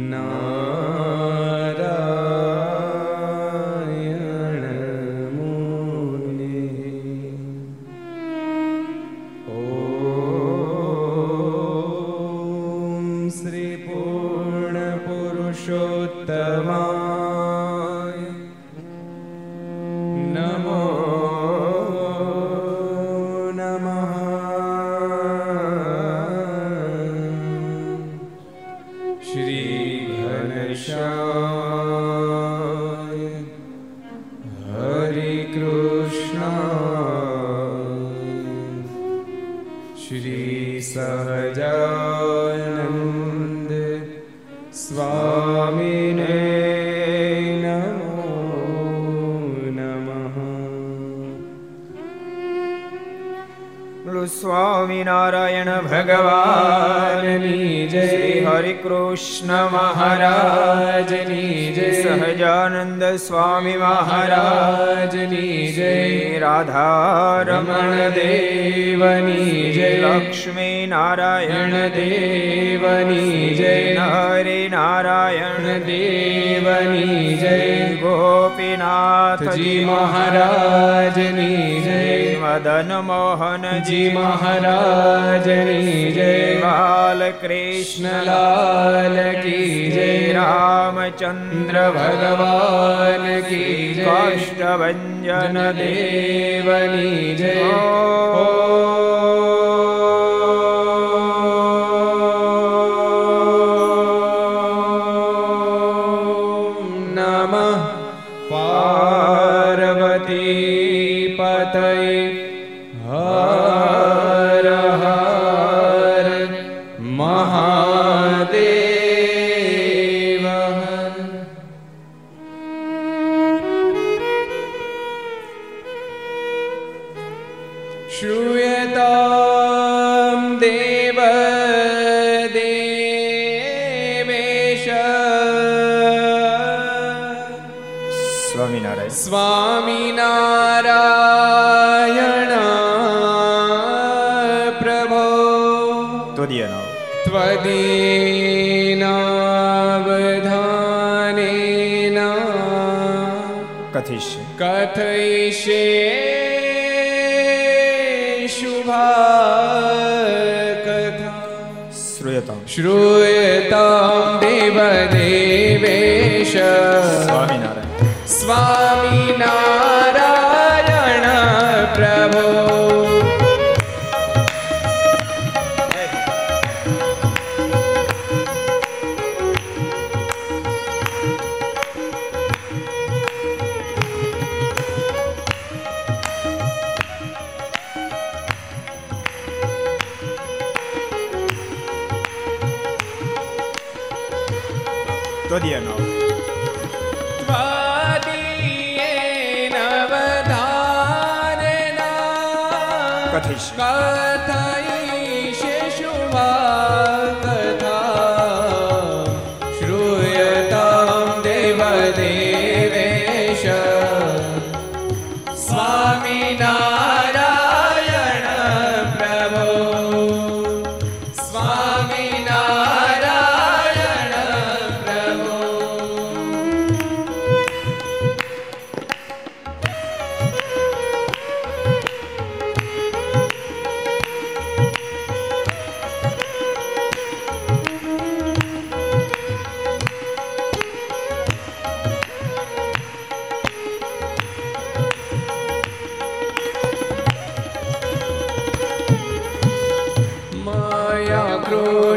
No. कथयिष्ये शुभा कथा श्रूयतां श्रूय 点ป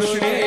Revolutionary.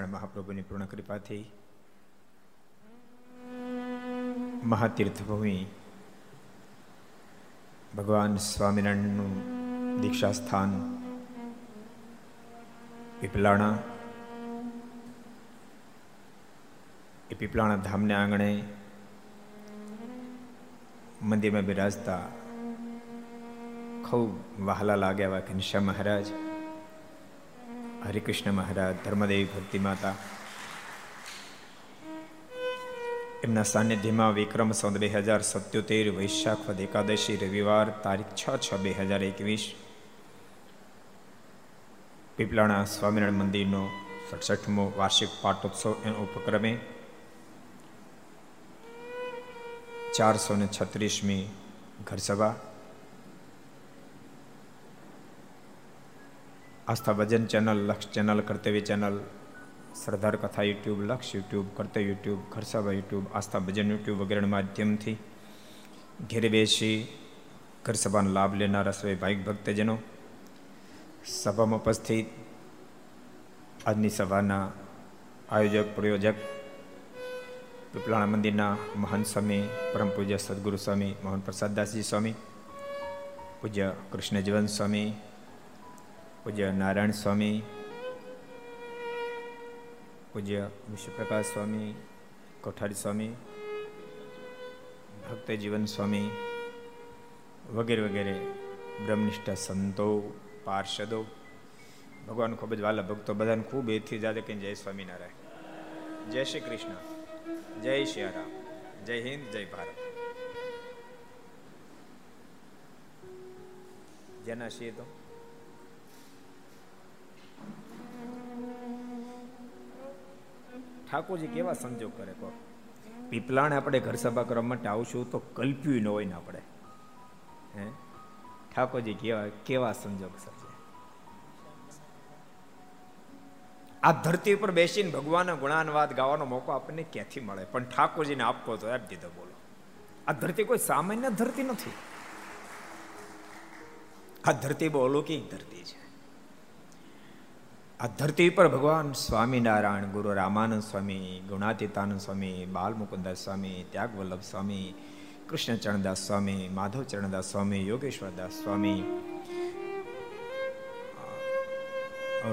Swaminarayan મહાપ્રભુની પૂર્ણ કૃપાથી મહાતીર્થભૂમિ ભગવાન સ્વામિનારાયણનું દીક્ષા સ્થાન પીપલાણા એ પીપલાણા ધામને આંગણે મંદિરમાં બિરાજતા ખૂબ વહાલા લાગ્યા એવા ઘનશ્યામ મહારાજ. હરિકૃષ્ણ મહારાજ, ધર્મદેવી ભક્તિ માતા. એમના સાનિધ્યમાં વિક્રમ સંત બે હજાર સત્યોતેર, વૈશાખ વદ એકાદશી, રવિવાર તારીખ છ છ બે હજાર એકવીસ, પીપલાણા સ્વામિનારાયણ મંદિરનો સડસઠમો વાર્ષિક પાટોત્સવ એના ઉપક્રમે ચારસો ને છત્રીસમી ઘરસભા Aastha bhajan channel, Laksh channel, Kartavya channel, Sardar Katha YouTube, Laksh YouTube, Kartavya YouTube, Gharsabha YouTube, Aastha Bhajan YouTube વગેરેના માધ્યમથી ઘેર બેસી ઘર સભાનો લાભ લેનારા સર્વે ભાઈક ભક્તજનો, સભામાં ઉપસ્થિત આજની સભાના આયોજક, પ્રયોજક પીપલાણા મંદિરના મહાન સ્વામી, પરમ પૂજ્ય સદગુરુ સ્વામી, મોહન પ્રસાદદાસજી સ્વામી, પૂજ્ય કૃષ્ણજીવન સ્વામી પૂજ્ય નારાયણ સ્વામી, પૂજ્ય વિશ્વપ્રકાશ સ્વામી, કોઠારી સ્વામી ભક્ત જીવન સ્વામી વગેરે વગેરે બ્રહ્મનિષ્ઠ સંતો, પાર્ષદો. ભગવાન ખૂબ જ વાલા ભક્તો, બધાને ખૂબ એથી જાતે કે જય સ્વામિનારાયણ. જય શ્રી કૃષ્ણ. જય શ્રી રામ જય હિન્દ, જય ભારત. જેના છીએ તો ઠાકોરજી કેવા સંજોગ કરે કહો? પીપલાણે આપણે ઘર સભા કરવા માટે આવશું તો કલ્પ્યું ન હોય ને આપણે. હે? ઠાકોરજી કેવા કેવા સંજોગ સર્જે આ ધરતી ઉપર બેસીને ભગવાનના ગુણાનવાદ ગાવાનો મોકો આપણને ક્યાંથી મળે? પણ ઠાકોરજીને આપવો તો આપી દીધો બોલો. આ ધરતી કોઈ સામાન્ય ધરતી નથી. આ ધરતી બહુ અલૌકિક ધરતી છે. આ ધરતી પર ભગવાન સ્વામિનારાયણ, ગુરુ રામાનંદ સ્વામી, ગુણાતીતાનંદ સ્વામી બાલમુકુદાસ સ્વામી, ત્યાગવલ્લભ સ્વામી, કૃષ્ણચરણદાસ સ્વામી, માધવચરણદાસ સ્વામી, યોગેશ્વરદાસ સ્વામી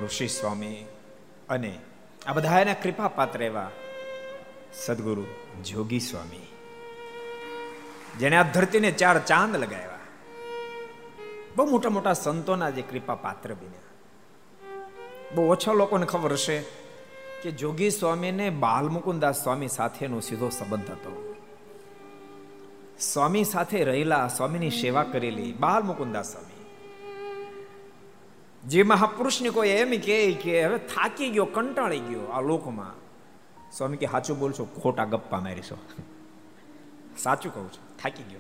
ઋષિ સ્વામી અને આ બધા એના કૃપા પાત્ર એવા સદગુરુ જોગી સ્વામી જેને આ ધરતીને ચાર ચાંદ લગાવ્યા. બહુ મોટા મોટા સંતોના જે કૃપા પાત્ર બન્યા. બહુ ઓછા લોકોને ખબર હશે કે જોગી સ્વામીને બાલમુકુદાસ સ્વામી સાથેનો સીધો સંબંધ હતો. સ્વામી સાથે રહેલા સ્વામીની સેવા કરેલી બાલમુકુદાસ સ્વામી. જે મહાપુરુષને કોઈ એમ કહે કે હવે થાકી ગયો, કંટાળી ગયો આ લોકમાં, સ્વામી કે સાચું બોલશો, ખોટા ગપ્પા મારીશો. સાચું કહું છું, થાકી ગયો.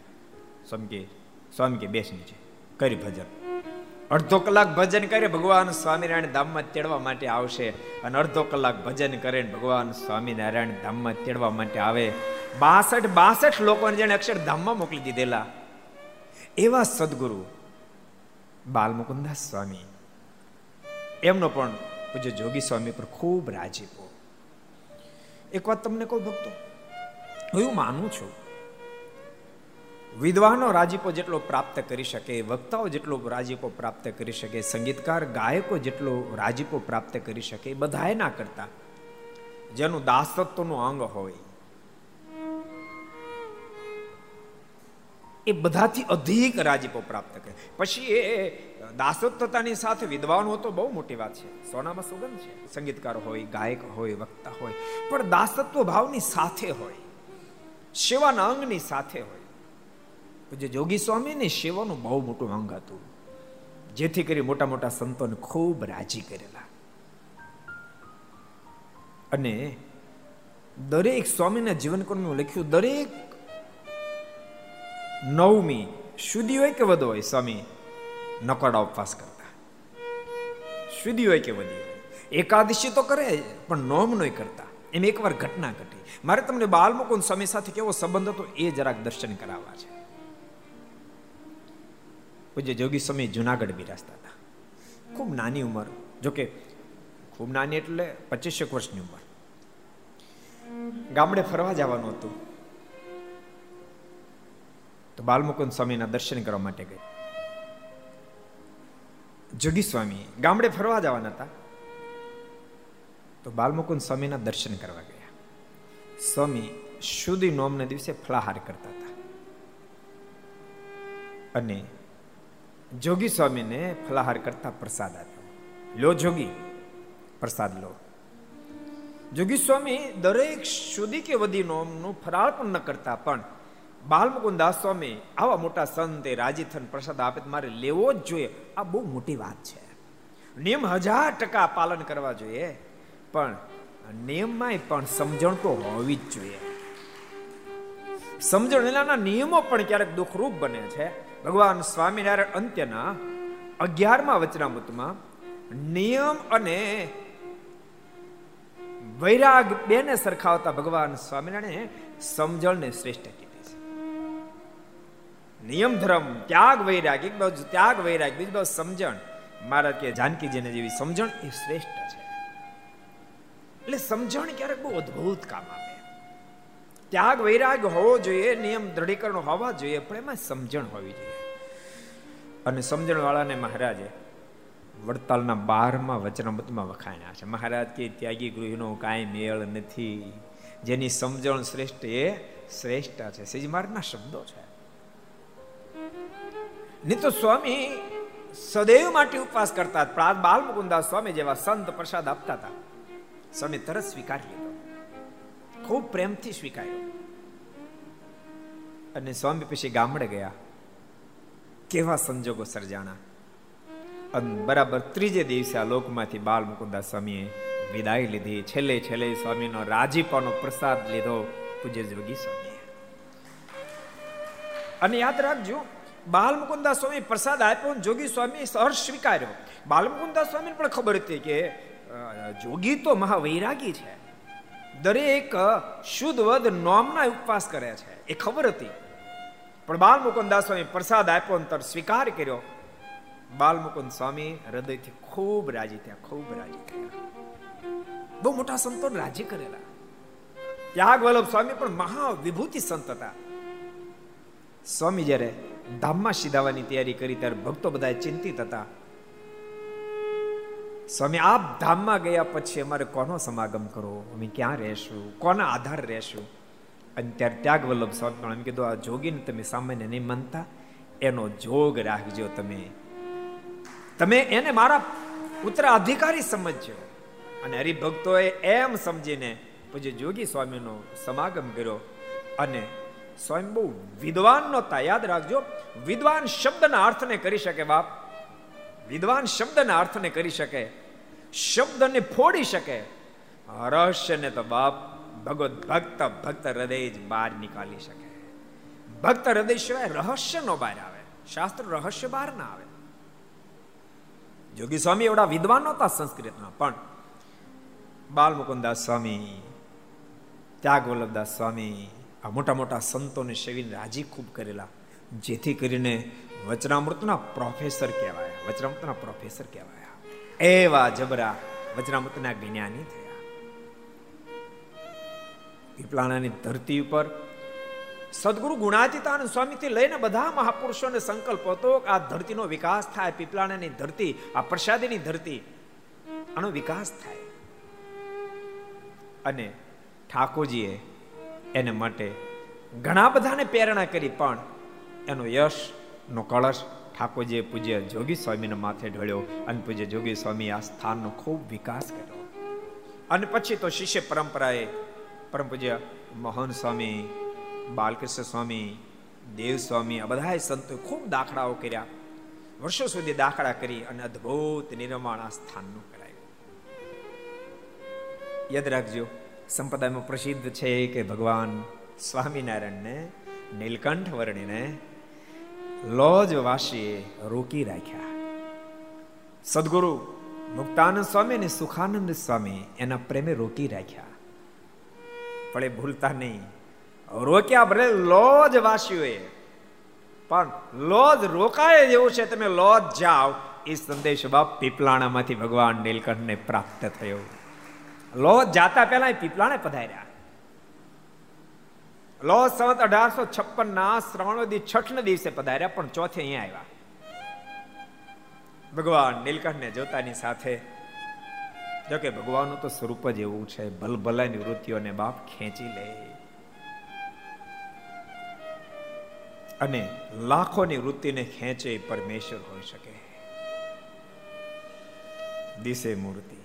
સ્વામી કે સ્વામી કે, બેસ નીચે, કરી ભજન. અડધો કલાક ભજન કરે, ભગવાન સ્વામિનારાયણ ધામમાં તેડવા માટે આવશે. અને અડધો કલાક ભજન કરે ભગવાન સ્વામિનારાયણ ધામમાં તેડવા માટે આવે. બાસઠ બાસઠ લોકોને જેને અક્ષરધામમાં મોકલી દીધેલા. એવા સદગુરુ બાલમુકુદાસ સ્વામી. એમનો પણ પૂજ્ય જોગી સ્વામી પર ખૂબ રાજીપો. એક વાત તમને કહું ભક્તો, હું માનું છું વિદ્વાનો રાજીપો જેટલો પ્રાપ્ત કરી શકે, વક્તાઓ જેટલો રાજીપો પ્રાપ્ત કરી શકે, સંગીતકાર, ગાયકો જેટલો રાજીપો પ્રાપ્ત કરી શકે બધાએ ના કરતા. જેનું દાસત્વનું અંગ હોય, એ બધાથી અધિક રાજીપો પ્રાપ્ત કરે. પછી એ દાસત્વતાની સાથે વિદ્વાનો તો બહુ મોટી વાત છે. સોનામાં સુગંધ છે. સંગીતકાર હોય, ગાયક હોય, વક્તા હોય. પણ દાસત્વ ભાવની સાથે હોય. સેવાના અંગની સાથે હોય. પૂજ્ય જોગી સ્વામીને સેવાનું બહુ મોટું અંગ હતું. જેથી કરી મોટા મોટા સંતોને ખૂબ રાજી કરેલા. અને દરેક સ્વામીના જીવનકર્મનું લખ્યું દરેક નવમી સુધી હોય કે વધુ હોય સ્વામી નકોડા ઉપવાસ કરતા. સુધી હોય કે વધી હોય. એકાદશી તો કરે પણ નોમ નહીં કરતા. એમ એકવાર ઘટના ઘટી. મારે તમને બાલમુકુંદ સ્વામી સાથે કેવો સંબંધ હતો એ જરાક દર્શન કરાવવા છે. પૂજ્ય જોગી સ્વામી જુનાગઢ બિરાજતા હતા. ખૂબ નાની ઉંમર, જોકે ખૂબ નાની એટલે પચીસેક વર્ષની ઉંમર. ગામડે ફરવા જવાનું હતું. તો બાલમુકુંદ સ્વામીના દર્શન કરવા માટે ગઈ. જોગી સ્વામી ગામડે ફરવા જવાના હતા. તો બાલમુકુંદ સ્વામીના દર્શન કરવા ગયા. સ્વામી શુદ્ધિ નોમને દિવસે ફલાહાર કરતા હતા. અને જોગી સ્વામીને ફલાહાર કરતા પ્રસાદ આપ્યો. લો જોગી, પ્રસાદ લો. જોગી સ્વામી દરેક શુદ્ધિ કે વધી નોમનું ફરાળ પણ ન કરતા, પણ બાલમુકુદાસ સ્વામી આવા મોટા સંતે રાજી થન પ્રસાદ આપે મારે લેવો જ જોઈએ. આ બહુ મોટી વાત છે. નિયમ હજાર ટકા પાલન કરવા જોઈએ, પણ નિયમમાં પણ સમજણ તો હોવી જ જોઈએ. સમજણ એના નિયમો પણ ક્યારેક દુઃખરૂપ બને છે. ભગવાન સ્વામિનારાયણ અંત્યના અગિયારમાં વચનામૃતમાં, નિયમ અને વૈરાગ બેને સરખાવતા ભગવાન સ્વામિનારાયણ સમજણને શ્રેષ્ઠ કીધી છે. નિયમ, ધર્મ, ત્યાગ, વૈરાગ, એક બાજુ ત્યાગ, વૈરાગ, બીજી બાજુ સમજણ. મારા કે જાનકીજીને જેવી સમજણ એ શ્રેષ્ઠ છે. એટલે સમજણ ક્યારેક બહુ અદ્ભુત કામ આપે ત્યાગ વૈરાગ હોવો જોઈએ, નિયમ દ્રઢીકરણ હોવા જોઈએ, પણ એમાં સમજણ હોવી જોઈએ. અને સમજણ વાળાને મહારાજે વડતાલના બારમાં વચનામૃતમાં વખાણ્યા છે. મહારાજ કે, ત્યાગી ગૃહનો કાંઈ મેળ નથી. જેની સમજણ શ્રેષ્ઠ એ શ્રેષ્ઠ છે. સેજ માર્ગના શબ્દો છે. નહીં તો સ્વામી, સદૈવ માટે ઉપવાસ કરતા બાલ મુકુંદાસ સ્વામી જેવા સંત પ્રસાદ આપતા હતા. સ્વામી તરત સ્વીકારી લીધો. ખૂબ પ્રેમથી સ્વીકાર્યો. અને સ્વામી પછી ગામડે ગયા. કેવા સંજોગો સર્જાણા. અને બરાબર ત્રીજે દિવસે આ લોકમાંથી બાલ મુકુંદાસ સ્વામીએ વિદાય લીધી. છેલ્લે છેલ્લે સ્વામીનો રાજીપાનો પ્રસાદ લીધો પૂજ્ય જોગી સ્વામીએ. અને યાદ રાખજો બાલમુકુદાસ સ્વામી પ્રસાદ આપ્યો જોગી સ્વામી સહર્ષ સ્વીકાર્યો. બાલમુકુદાસ સ્વામીને પણ ખબર હતી કે જોગી તો મહાવૈરાગી છે. દરેક શુદ્ધ વદ નોમના ઉપવાસ કરે છે. એ ખબર હતી. પણ બાલ મુકુંદ દાસ સ્વામી પ્રસાદ આપ્યો અંતર સ્વીકાર કર્યો. બાલ મુકુંદ સ્વામી હૃદયથી ખૂબ રાજી થયા, ખૂબ રાજી થયા. બહુ મોટા સંતો રાજી કરેલા. ત્યાગ વલ્લભ સ્વામી પણ મહા વિભૂતિ સંત હતા. સ્વામી જ્યારે ધામમાં સીધાવાની તૈયારી કરી ત્યારે ભક્તો બધા ચિંતિત હતા. સ્વામી, આપ ધામમાં ગયા પછી અમારે કોનો સમાગમ કરો અમે ક્યાં રહેશું? કોના આધાર રહેશું? અને ત્યારે ત્યાગ વલ્લભ સ્વામી પણ એમ કીધું, આ જોગીને તમે સામાન્ય નહીં માનતા. એનો જોગ રાખજો તમે. તમે એને મારા ઉત્તરાધિકારી સમજજો. અને હરિભક્તોએ એમ સમજીને પછી જોગી સ્વામીનો સમાગમ કર્યો. અને સ્વયં બહુ વિદ્વાન નહોતા યાદ રાખજો, વિદ્વાન શબ્દના અર્થને કરી શકે બાપ. વિદ્વાન શબ્દના અર્થને કરી શકે, શબ્દને ફોડી શકે. રહસ્યને તો બાપ ભગવત ભક્ત ભક્ત હૃદય જ બહાર નીકાળી શકે. ભક્ત હૃદય સિવાય રહસ્ય નો બહાર આવે. શાસ્ત્ર રહસ્ય બહાર ના આવે. જોગી સ્વામી એવડા વિદ્વાન નહોતા સંસ્કૃતના, પણ બાલ મુકુદાસ સ્વામી ત્યાગ વલ્લભદાસ સ્વામી, આ મોટા મોટા સંતોને સેવીને રાજી ખૂબ કરેલા. જેથી કરીને વચનામૃતના પ્રોફેસર કહેવાય. વચનામૃતના પ્રોફેસર કહેવાયા. એવા જબરા વચનામૃતના જ્ઞાની થયા. પીપળાણાની ધરતી ઉપર સદગુરુ ગુણાતીતાનંદ સ્વામીથી લઈને બધા મહાપુરુષોને સંકલ્પ હતો કે આ ધરતીનો વિકાસ થાય પીપળાણાની ધરતી, આ પ્રસાદીની ધરતી, આનો વિકાસ થાય. અને ઠાકોરજીએ એને માટે ઘણા બધાને પ્રેરણા કરી, પણ એનો યશ નો કળશ ઠાકોરજીએ પૂજ્ય જોગી સ્વામીના માથે ઢળ્યો અને પૂજ્ય જોગી સ્વામી આ સ્થાનનો ખૂબ વિકાસ કર્યો. અને પછી તો શિષ્ય પરંપરાએ પરમ પૂજ્ય મોહન સ્વામી, બાલકૃષ્ણ સ્વામી, દેવ સ્વામી આ બધાએ સંતો ખૂબ દાખલાઓ કર્યા. વર્ષો સુધી દાખલા કરી અને અદ્ભુત નિર્માણ આ સ્થાનનું કરાયું. યાદ રાખજો, સંપ્રદાયમાં પ્રસિદ્ધ છે કે ભગવાન સ્વામિનારાયણને, નીલકંઠ વર્ણીને લોજ વાસીએ રોકી રાખ્યા. સદગુરુ મુક્તાનંદ સ્વામી અને સુખાનંદ સ્વામી એના પ્રેમે રોકી રાખ્યા. પણ એ ભૂલતા નહીં. રોક્યા ભલે લોજ વાસીઓએ, પણ લોજ રોકાય જેવું છે તમે લોજ જાઓ. એ સંદેશ બાપ પીપલાણામાંથી ભગવાન નીલકંઠને પ્રાપ્ત થયો. લોજ જાતા પહેલા પીપલાણે પધાર્યા. લો સંત અઢારસો છપ્પન ના શ્રાવણોદી છઠ ના દિવસે પધાર્યા, પણ ચોથે અહીંયા આવ્યા. ભગવાન નીલકંઠને જોતાની સાથે, જોકે ભગવાનનું તો સ્વરૂપ જ એવું છે, ભલભલાની વૃત્તિઓને બાપ ખેંચી લે. અને લાખોની વૃત્તિને ખેંચે પરમેશ્વર હોઈ શકે. દિશે મૂર્તિ.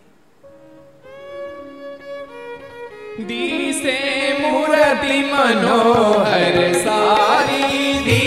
દિશે મૂર્તિ મનોહર સારી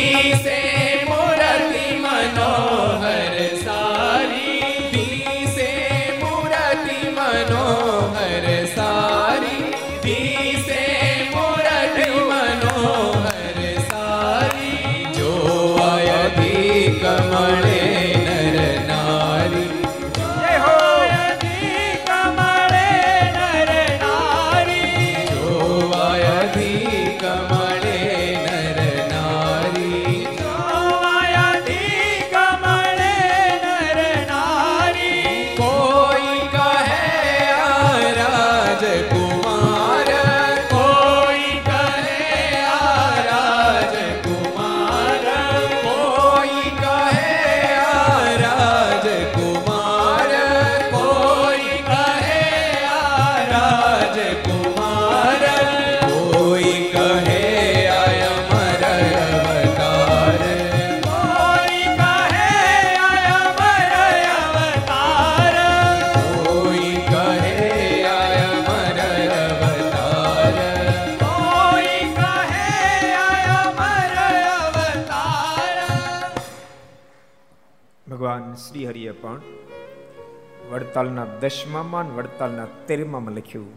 વડતાલના દસમામાં વડતાલના તેરમામાં લખ્યું,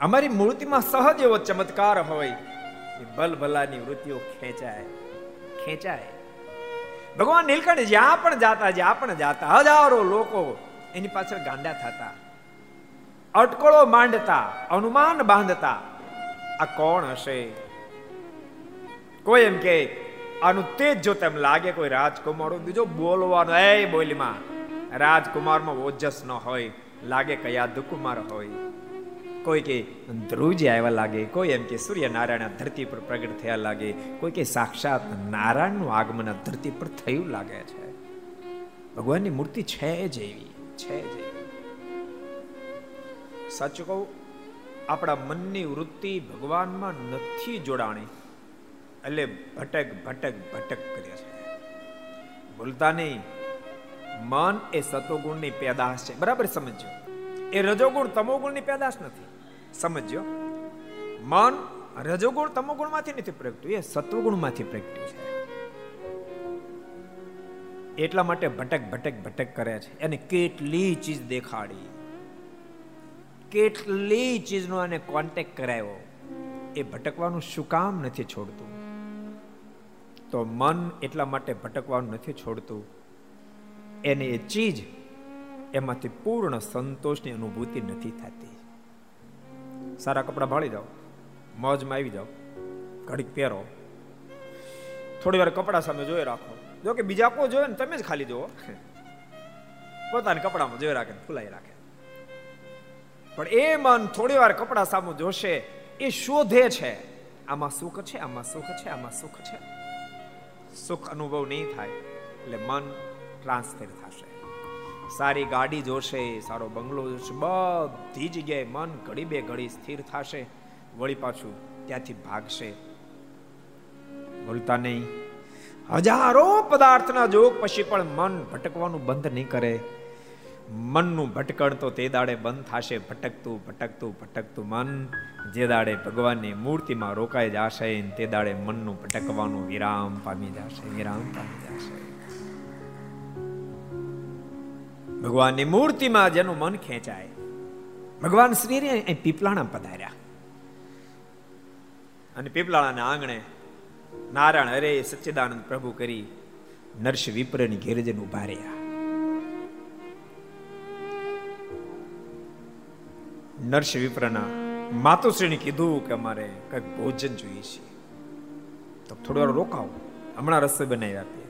અમારી મૂર્તિમાં સહજ એવો ચમત્કાર હોય એ ભલભલાની વૃત્તિઓ ખેંચાય ખેંચાય. ભગવાન નીલકંઠ જ્યાં પણ જાતા, જ્યાં પણ જાતા, હજારો લોકો એની પાછળ ગાંડા થતા. અટકળો માંડતા, અનુમાન બાંધતા. આ કોણ હશે? કોઈ એમ કે, આનું તેજ જો તેમ લાગે, કોઈ રાજકુમારો બીજો બોલવાનો. એ બોલીમાં. રાજકુમારમાં ઓજસ ન હોય, લાગે કયા દુકુમાર હોય. કોઈ કે ધ્રુવજી આવ્યા લાગે, કોઈ એમ કે સૂર્યનારાયણ ધરતી પર પ્રગટ થયા લાગે, કોઈ કે સાક્ષાત નારાયણનું આગમન ધરતી પર થયું લાગે છે. ભગવાનની મૂર્તિ છે જ એવી, છે જ સાચું કહું, આપણા મનની વૃત્તિ ભગવાનમાં નથી જોડાણી, એટલે ભટક ભટક ભટક કરે છે. ભૂલતા નહીં મન એ સતોગુણની પેદાશ છે. બરાબર સમજો એ રજોગુણ તમોગુણની પેદાશ નથી. સમજો મન રજોગુણ તમોગુણમાંથી નથી પ્રગટ્યું. એ સત્વગુણમાંથી પ્રગટ્યું છે. એટલા માટે ભટક ભટક ભટક કરે છે. એને કેટલી ચીજ દેખાડી. કેટલી ચીજનો એને કોન્ટેક કરાયો. એ ભટકવાનું શું કામ નથી છોડતું? તો મન એટલા માટે ભટકવાનું નથી છોડતું એને એ ચીજ એમાંથી પૂર્ણ સંતોષની અનુભૂતિ નથી થતી. સારા કપડાં ભાળી જાઓ મોજમાં આવી જાઓ, ઘડીક પહેરો. થોડી વાર કપડા સામે જોઈ રાખો. જો કે બીજા કોઈ જોવે ને તમે જ ખાલી જુઓ. પોતાના કપડામાં જોઈ રાખે ફૂલાઈ રાખે. પણ એ મન થોડી વાર કપડા સામે જોશે, એ શોધે છે. આમાં સુખ છે, આમાં સુખ છે, આમાં સુખ છે. સુખ અનુભવ નહીં થાય, એટલે મન ટ્રાન્સફર થશે. સારી ગાડી જોશે, સારો બંગલો જોશે, બધી જગ્યાએ મન ઘડી બે ઘડી સ્થિર થશે. વળી પાછું ત્યાંથી ભાગશે. ભૂલતા નહીં. હજારો પદાર્થના જોગ પછી પણ મન ભટકવાનું બંધ નહીં કરે. મનનું ભટકણ તો તે દાડે બંધ થશે. ભટકતું ભટકતું ભટકતું મન જે દાડે ભગવાનની મૂર્તિમાં રોકાઈ જશે તે દાડે મનનું ભટકવાનું વિરામ પામી જશે, વિરામ પામી જશે. ભગવાનની મૂર્તિમાં જેનું મન ખેંચાય. ભગવાન શ્રી પીપલાણા પધાર્યા. અને પીપલાણાના આંગણે નારાયણ હરે સચ્ચિદાનંદ પ્રભુ કરી નર્ષ વિપ્રની ઘેરજન ઊભા રહ્યા. નર્ષ વિપ્રના માતુશ્રીને કીધું કે અમારે કંઈક ભોજન જોઈએ છે. તો થોડી વાર રોકાવો. હમણાં રસોઈ બનાવી આપીએ.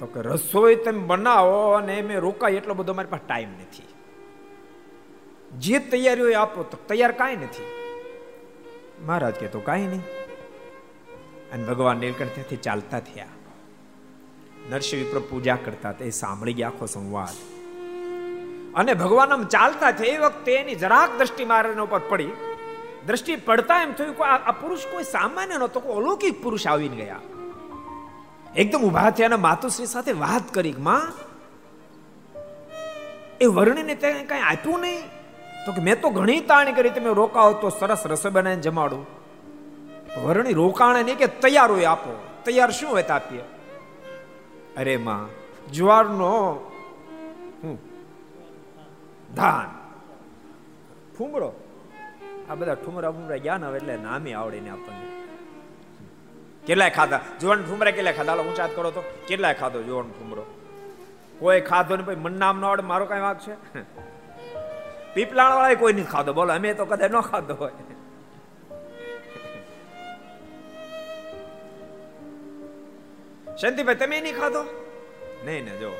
તો કે રસોઈ તમે બનાવો અને મેં રોકાય એટલો બધો મારી પાસે ટાઈમ નથી. જે તૈયારી હોય આપો તો તૈયાર કાંઈ નથી. મહારાજ કે તો કાંઈ નહીં. અને ભગવાન નીલકંઠ ત્યાંથી ચાલતા થયા. નરસિંહ વિપ્ર પૂજા કરતા તે સાંભળી ગયા આખો સંવાદ. અને ભગવાન આમ ચાલતા થયા. એ વખતે એની જરાક દ્રષ્ટિ મહારાજના ઉપર પડી. દ્રષ્ટિ પડતા એમ થયું કે આ પુરુષ કોઈ સામાન્ય નહોતો, કોઈ અલૌકિક પુરુષ આવીને ગયા. એકદમ ઊભા થયા અને માતુશ્રી સાથે વાત કરી માં, એ વર્ણિને તે કઈ આપ્યું નહીં? તો કે મેં તો ઘણી તાણી કરી, તમે રોકાવો તો સરસ રસોઈ બનાવીને જમાડું. વર્ણી રોકાણે નહીં કે તૈયાર હોય આપો. તૈયાર શું હોય આપીએ? અરે, માં, જુવારનો, હું, ધાન ફૂમરો આ બધા ઠુમરા ફૂમરા જ્ઞાન આવે એટલે નામે આવડે ને આપણને. કેટલાય ખાધા? જોવાનું ઠુમરા કેટલાય ખાધા? હાલો ઊંચાત કરો તો. કેટલાય ખાધો જોવાનું ઠુમરો કોઈ ખાધો ને ભાઈ, મન નામ આવડે મારો કઈ વાંક છે? પીપલાણ વાળા કોઈ નહીં ખાધો. બોલો, અમે તો કદાચ ન ખાધો હોય. શાંતિભાઈ, તમે નહીં ખાધો? નહીં ને જો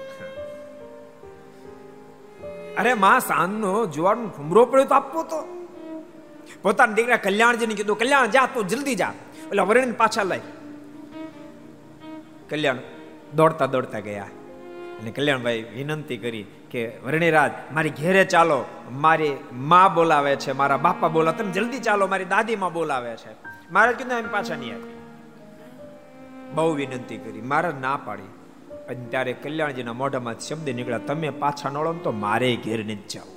અરે, માં, સાંજનો જુવારનો ફુમરો પડ્યો તો આપવો તો. પોતાના દીકરા કલ્યાણજીને કીધું, કલ્યાણ, જા, તું જલ્દી જા. એટલે વરણ પાછા લઈ કલ્યાણ દોડતા દોડતા ગયા. અને કલ્યાણભાઈ વિનંતી કરી કે, વર્ણિરાજ, મારી ઘેરે ચાલો. મારી માં બોલાવે છે, મારા બાપા બોલા તમે જલ્દી ચાલો, મારી દાદીમાં બોલાવે છે. મારે કીધું એમ પાછા નહીં આપી બહુ વિનંતી કરી. મારે ના પાડી. અને ત્યારે કલ્યાણજીના મોઢામાં શબ્દ નીકળ્યા, તમે પાછા નળો તો મારે ઘેર જ જાઓ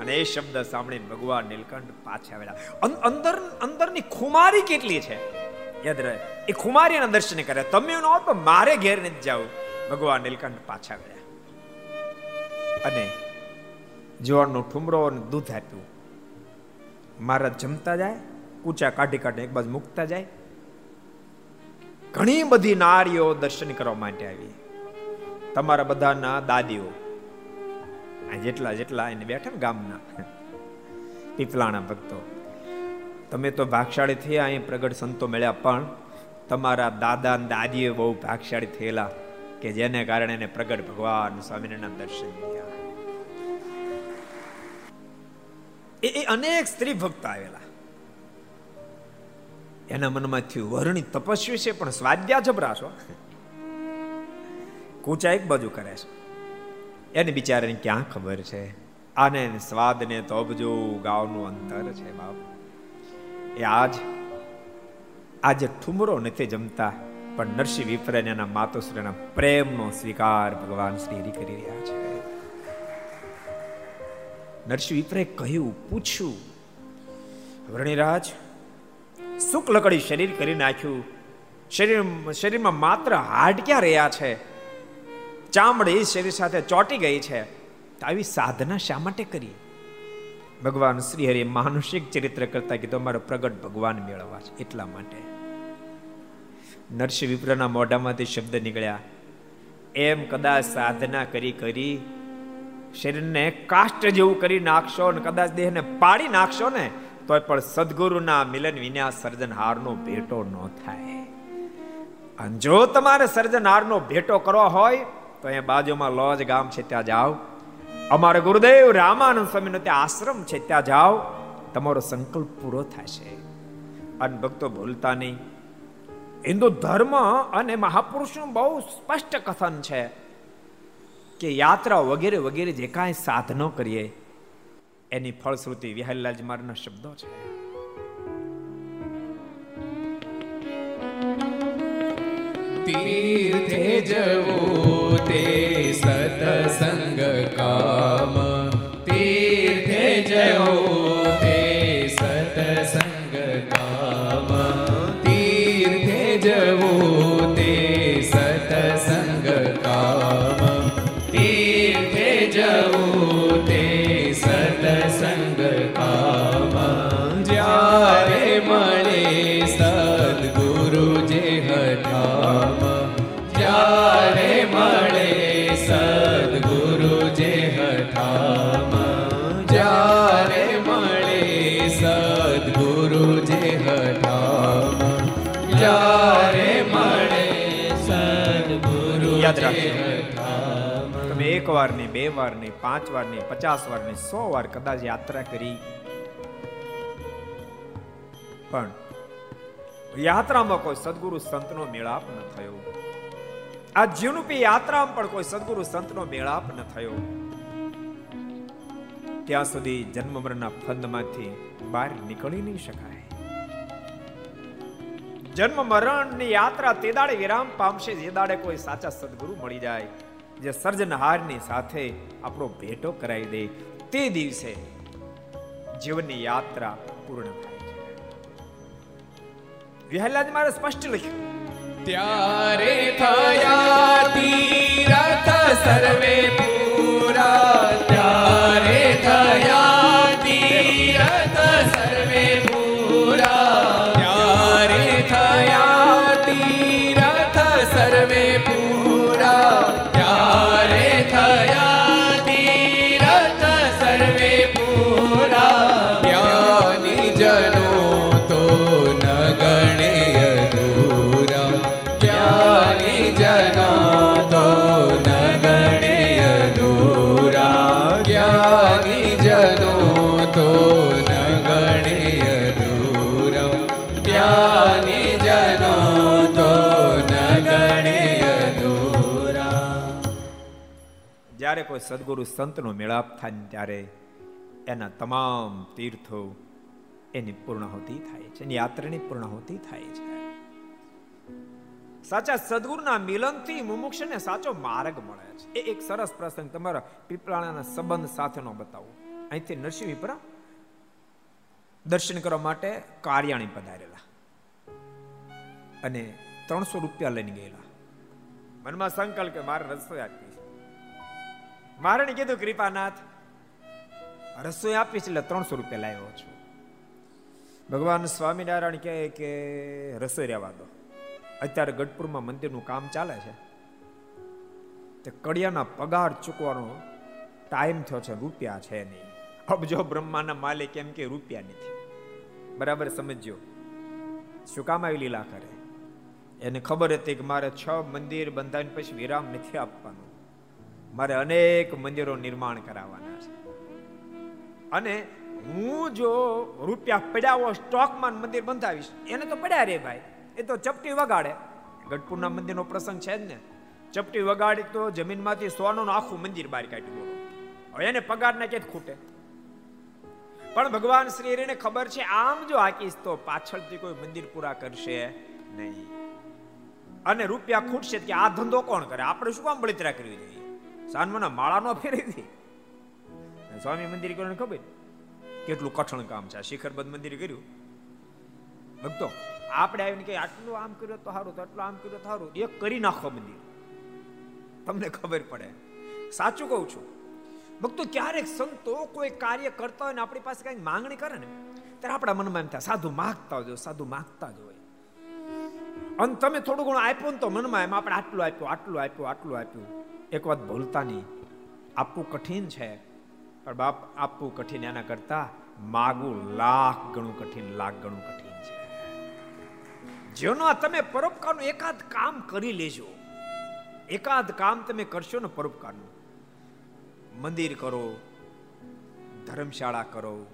અને એ શબ્દ સાંભળીને ભગવાન નીલકંઠ પાછા આવેલા અંદર અંદરની ખુમારી કેટલી છે? યાદ રહે. એ ખુમારીના દર્શન કરે. તમે ન તો મારે ઘેર નથી જાવ. ભગવાન નીલકંઠ પાછા ગયા. અને જોવાનું ઠુમરો અને દૂધ આપ્યું. મારા જમતા જાય, કૂચા કાઢી કાઢી એક બાજુ મૂકતા જાય. ઘણી બધી નારીઓ દર્શન કરવા માટે આવી. તમારા બધાના દાદીઓ. જેટલા જેટલા એને બેઠા ને ગામના. પીપલાણા ભક્તો. તમે તો ભાગશાળી થયા, અહીં પ્રગટ સંતો મળ્યા, પણ તમારા દાદા દાદીએ બહુ ભાગશાળી થયેલા કે જેને કારણે એને પ્રગટ ભગવાન સ્વામિનારાયણ દર્શન થયા. એ અનેક સ્ત્રી ભક્ત આવેલા. એના મનમાં થયું વરણી તપસ્વી છે, પણ સ્વાદ્યા જબરા છો. કૂચા એક બાજુ કરે છે. એને બિચારાને ક્યાં ખબર છે? આને સ્વાદને તો અબજો ગાવનું અંતર છે બાપ. એ આજ, આજે ઠુમરો નથી જમતા, પણ નરસિંહ વિપ્રને એના માતુશ્રીના પ્રેમનો સ્વીકાર ભગવાન શ્રી હરિ કરી રહ્યા છે. નરસિંહ વિપ્રે કહ્યું, પૂછ્યું, વરણીરાજ લકડી શરીર કરી નાખ્યું? શરીર, શરીરમાં માત્ર હાડ ક્યાં રહ્યા છે? ચામડી શરીર સાથે ચોટી ગઈ છે. આવી સાધના શા માટે કરી? ભગવાન શ્રી હરિ માનુષિક ચરિત્ર કરતા કીધું, અમારો પ્રગટ ભગવાન મેળવવા છે. એટલા માટે. નરસિંહ વિપ્રના મોઢામાંથી શબ્દ નીકળ્યા, એમ કદાચ સાધના કરી કરી શરીરને કાષ્ટ જેવું કરી નાખશો ને કદાચ દેહને પાડી નાખશો ને તો પણ સદગુરુના મિલન વિના સર્જનહારનો ભેટો ન થાય. અને જો તમારે સર્જનહારનો ભેટો કરવો હોય, તો અહીંયા બાજુમાં લોજ ગામ છે, ત્યાં જાઓ. અમારે ગુરુદેવ રામાનંદ સ્વામીનો ત્યાં આશ્રમ છે, ત્યાં જાઓ. તમારો સંકલ્પ પૂરો થશે. અને ભક્તો ભૂલતા નહીં. હિન્દુ ધર્મ અને મહાપુરુષનું બહુ સ્પષ્ટ કથન છે કે યાત્રા વગેરે વગેરે જે કાંઈ સાધનો કરીએ, એની ફળશ્રુતિ વિહલ્લાજ મારના શબ્દો છે. તીર્થે જવું તે સતસંગ કામ વાર નહીં પાંચ વાર નહીં પચાસ વાર નહીં સો વાર કદાચ યાત્રા કરી. પણ યાત્રામાં કોઈ સદગુરુ સંતનો મેળાપ ન થયો. આ જીવરૂપી યાત્રામાં પણ કોઈ સદગુરુ સંતનો મેળાપ ન થયો. ત્યાં સુધી જન્મ મરણના ફંદમાંથી બહાર નીકળી નહીં શકાય. જન્મ મરણની યાત્રા તે દાડે વિરામ પામશે, જે દાડે કોઈ સાચા સદગુરુ મળી જાય. જે સર્જનહારની સાથે આપણો ભેટો કરાવી દે, તે દિવસે જીવનની યાત્રા પૂર્ણ થાય છે. વિહલાજ મારે સ્પષ્ટ લખ્યું. ત્યારે થયા તીરથ સર્વે પૂરા જ્યારે કોઈ સદગુરુ સંતનો મેળાપ થાય ત્યારે એના તમામ તીર્થો એની પૂર્ણાહુતિ થાય છે, એની યાત્રાની પૂર્ણાહુતિ થાય છે. સાચા સદગુરુના મિલનથી મુમુક્ષને સાચો માર્ગ મળે છે. એ એક સરસ પ્રસંગ તમારા પીપળાણાના સંબંધ સાથેનો બતાવો. અહીંથી નરસિંહ વિપરા દર્શન કરવા માટે કાર્યાણી પધારેલા અને ત્રણસો રૂપિયા લઈને ગયેલા. મનમાં સંકલ્પ કે મારે રસોઈ આપી મારે કીધું, કૃપાનાથ, રસોઈ આપીશ એટલે ત્રણસો રૂપિયા લાવ્યો છું. ભગવાન સ્વામિનારાયણ કહે કે, રસોઈ રહેવા દો. અત્યારે ગઢપુરમાં મંદિરનું કામ ચાલે છે. તે કડિયાના પગાર ચૂકવાનો ટાઈમ થયો છે, રૂપિયા છે નહીં. અબજો બ્રહ્માના માલિક એમ કે, રૂપિયા નથી. બરાબર સમજ્યો? શું કામ આવી લીલા કરે? એને ખબર હતી કે મારે છ મંદિર બંધાઈને પછી વિરામ નથી આપવાનું. મારે અનેક મંદિરો નિર્માણ કરાવવાના છે. અને હું જો રૂપિયા પડ્યા સ્ટોકમાં મંદિર બંધાવીશ, એને તો પડ્યા રે ભાઈ. એ તો ચપટી વગાડે. ગઢપુરના મંદિરનો પ્રસંગ છે જ ને. ચપટી વગાડી તો જમીનમાંથી સોનું આખું મંદિર બહાર કાઢ્યું હવે એને પગાર ના ક્યાંક ખૂટે. પણ ભગવાન શ્રી હરિને ખબર છે, આમ જો આકીશ તો પાછળથી કોઈ મંદિર પૂરા કરશે નહીં. અને રૂપિયા ખૂટશે કે આ ધંધો કોણ કરે? આપણે શું કામ બળતરા કરવી જોઈએ? સાનમાના માળા નો ફેરી હતી સ્વામી મંદિર કર્યું ખબર? કેટલું કઠણ કામ છે. શિખરબદ્ધ મંદિર કર્યું. ભક્તો, આપણે આવીને કે આટલું આમ કર્યું તો સારું આટલું આમ કર્યું તો સારું. એક કરી નાખો મંદિર. તમને ખબર પડે. સાચું કહું છું. ભક્તો, ક્યારેક સંતો કોઈ કાર્ય કરતા હોય ને આપણી પાસે કઈ માંગણી કરે ને, ત્યારે આપણા મનમાં એમ થાય, સાધુ માગતા જ સાધુ માગતા જ હોય. અને તમે થોડું ઘણું આપ્યું ને તો મનમાં એમ, આપણે આટલું આપ્યું આટલું આપ્યું આટલું આપ્યું. એક વાત ભૂલતા નહીં આપવું કઠિન છે, પણ બાપ, આપવું કઠિન એના કરતા માગવું લાખ ગણું કઠિન, લાખ ગણું કઠિન છે. જેનો તમે પરોપકારનું એકાદ કામ કરી લેજો. એકાદ કામ તમે કરશો ને પરોપકારનું. મંદિર કરો, ધર્મશાળા કરો,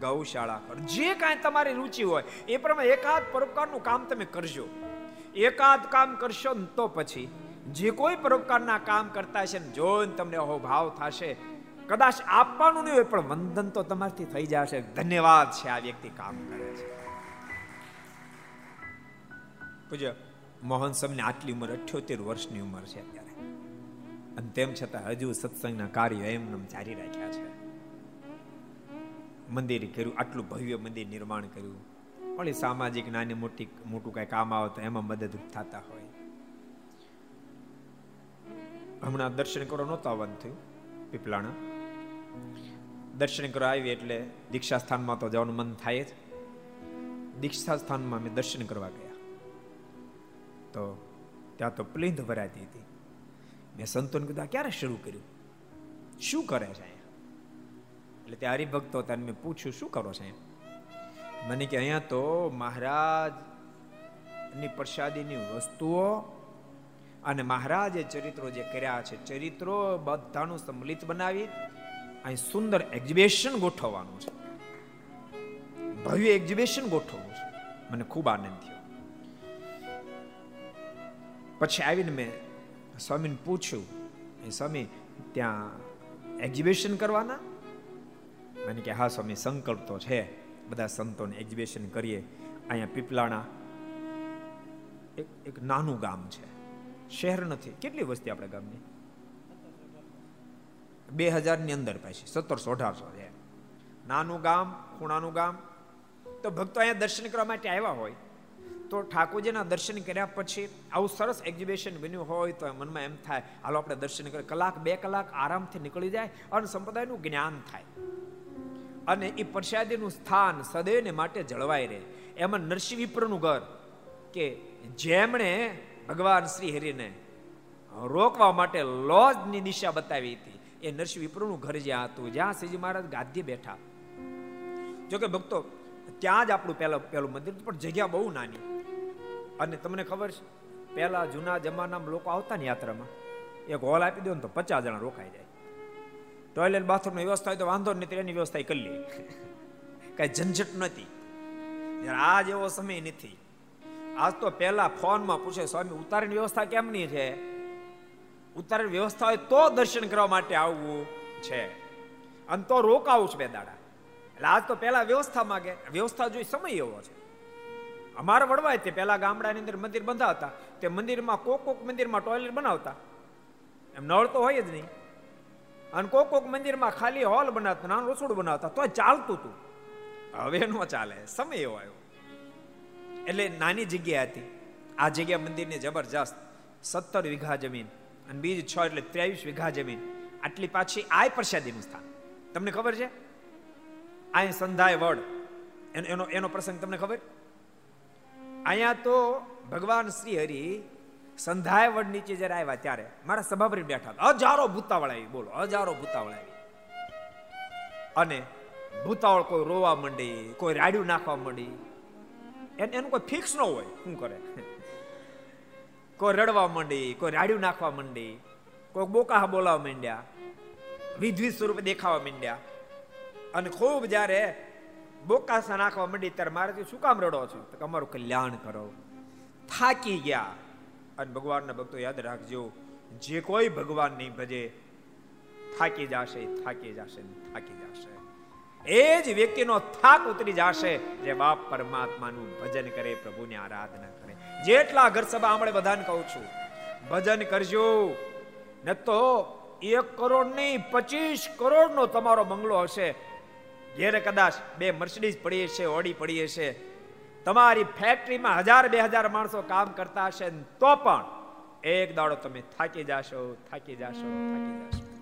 ગૌશાળા કરો, જે કાંઈ તમારી રુચિ હોય, એ પ્રમાણે એકાદ પરોપકારનું કામ તમે કરજો. એકાદ કામ કરશો ને તો પછી જે કોઈ પરોપકારના કામ કરતા છે ને જોઈને તમને અહોભાવ થશે. કદાચ આપવાનું નહીં હોય, પણ વંદન તો તમારથી થઈ જશે. ધન્યવાદ છે આ વ્યક્તિ કામ કરે છે. પૂજ્ય, મોહન સમને આટલી ઉંમર, અઠ્યોતેર વર્ષની ઉંમર છે અત્યારે. અને તેમ છતાં હજુ સત્સંગના કાર્ય એમને જારી રાખ્યા છે. મંદિર કર્યું, આટલું ભવ્ય મંદિર નિર્માણ કર્યું. પણ સામાજિક, નાની, મોટી, મોટું કઈ કામ આવે તો એમાં મદદરૂપ થતા હોય. હમણાં દર્શન કરવા નહોતા આવવાનું થયું પીપલાણા. દર્શન કરવા આવી એટલે દીક્ષા સ્થાનમાં તો જવાનું મન થાય જ. દીક્ષા સ્થાનમાં અમે દર્શન કરવા ગયા. તો ત્યાં તો પ્લિંધ ભરાતી હતી. મેં સંતોને કીધું ક્યારે શરૂ કર્યું? શું કરે છે એટલે ત્યાં હરિભક્તો હતા, મેં પૂછ્યું, શું કરો છે મને કે, અહીંયા તો મહારાજની પ્રસાદીની વસ્તુઓ અને મહારાજે ચરિત્રો જે કર્યા છે, ચરિત્રો બધાનું સંમલિત બનાવી, અહીં સુંદર એક્ઝિબિશન ગોઠવવાનું છે. ભવ્ય એક્ઝિબિશન ગોઠવવું છે. મને ખૂબ આનંદ થયો. પછી આવીને મેં સ્વામીને પૂછ્યું, એ સ્વામી, ત્યાં એક્ઝિબિશન કરવાના? મને કે, હા સ્વામી, સંકલ્પ તો છે. બધા સંતોને એક્ઝિબિશન કરીએ. અહીંયા પીપલાણા એક નાનું ગામ છે. શહેર નથી. કેટલી વસ્તી આપણે ગામની? બે હજારની અંદર પાછી, સત્તરસો, અઢારસો છે. નાનું ગામ, ખૂણાનું ગામ. તો ભક્તો અહીંયા દર્શન કરવા માટે આવ્યા હોય, તો ઠાકોરજીના દર્શન કર્યા પછી આવું સરસ એક્ઝિબિશન બન્યું હોય તો મનમાં એમ થાય, હાલો, આપણે દર્શન કરીએ. કલાક, બે કલાક આરામથી નીકળી જાય અને સંપ્રદાયનું જ્ઞાન થાય. અને એ પ્રસાદીનું સ્થાન સદૈવને માટે જળવાઈ રહે. એમાં નરસિંહ વિપ્રનું ઘર કે જેમણે ભગવાન શ્રી હરિને રોકવા માટે લોજની દિશા બતાવી હતી. એ નરસિંહ વિપ્રનું ઘર જ્યાં હતું, જ્યાં શ્રીજી મહારાજ ગાદી બેઠા. જોકે ભક્તો, ત્યાં જ આપણું પહેલા પહેલું મંદિર પણ જગ્યા બહુ નાની. અને તમને ખબર છે, પહેલા જૂના જમાનામાં લોકો આવતા ને યાત્રામાં. એક હોલ આપી દો ને તો પચાસ જણા રોકાઈ જાય. ટોયલેટ બાથરૂમની વ્યવસ્થા હોય તો વાંધો નથી, એની વ્યવસ્થા કરી લે. કઈ ઝંઝટ નથી. આ જેવો સમય નથી આજ તો પહેલા ફોનમાં પૂછે, સ્વામી, ઉતારની વ્યવસ્થા કેમની છે? ઉતારની વ્યવસ્થા હોય તો દર્શન કરવા માટે આવવું છે. અને તો રોકાવું છે બે દાડા. એટલે આજ તો પહેલા વ્યવસ્થા માગે, વ્યવસ્થા જોઈ સમય એવો છે. અમારા વડવાય તે પહેલા ગામડાની અંદર મંદિર બંધાવતા, તે મંદિરમાં કોક કોક મંદિરમાં ટોયલેટ બનાવતા. એમ નળ તો હોય જ નહીં. અને કોક કોક મંદિરમાં ખાલી હોલ બનાવતા, નાનું રસોડું બનાવતા, તો ચાલતું હતું હવે ન ચાલે, સમય એવો આવ્યો. એટલે નાની જગ્યા હતી. આ જગ્યા મંદિરની જબરજસ્ત સત્તર વીઘા જમીન અને બીજ છ એટલે ત્રેવીસ વીઘા જમીન. આટલી પાછી આય પ્રસાદીનું સ્થાન. તમને ખબર છે? આય સંધાય વડ. એનો એનો એનો પ્રસંગ તમને ખબર? અહીંયા તો ભગવાન શ્રી હરિ સંધાય વડ નીચે જ્યારે આવ્યા ત્યારે મારા સભાપરી બેઠા હજારો ભૂતાવળ આવી. બોલો, હજારો ભૂતાવળ આવી. અને ભૂતાવળ કોઈ રોવા માંડી, કોઈ રાડ્યું નાખવા માંડી એનું કોઈ ફિક્સ ન હોય. શું કરે? કોઈ રડવા માંડી, કોઈ રાડ્યું નાખવા માંડી, કોઈ બોકાહ બોલાવા માંડ્યા, વિધવિધ સ્વરૂપે દેખાવા માંડ્યા. અને ખૂબ જ્યારે બોકાસા નાખવા માંડી, ત્યારે મારાથી શું કામ રડો છો? તો અમારું કલ્યાણ કરો. થાકી ગયા. અને ભગવાનના ભક્તો યાદ રાખજો, જે કોઈ ભગવાન નહીં ભજે, થાકી જશે થાકી જશે થાકી જશે. એ જ વ્યક્તિનો થાક ઉતરી જશે જે બાપ પરમાત્માનું ભજન કરે, પ્રભુની આરાધના કરે. જેટલા ઘર સભા આમળે બધાને કહું છું, ભજન કરજો. ન તો એક કરોડ નહીં, પચીસ કરોડ નો તમારો બંગલો હશે. ઘેરે કદાચ બે મર્સિડીઝ પડી હશે, ઓડી પડી હશે. તમારી ફેક્ટરીમાં હજાર બે હજાર માણસો કામ કરતા હશે તો પણ એક દાડો તમે થાકી જાશો થાકી જાશો થાકી જાશો.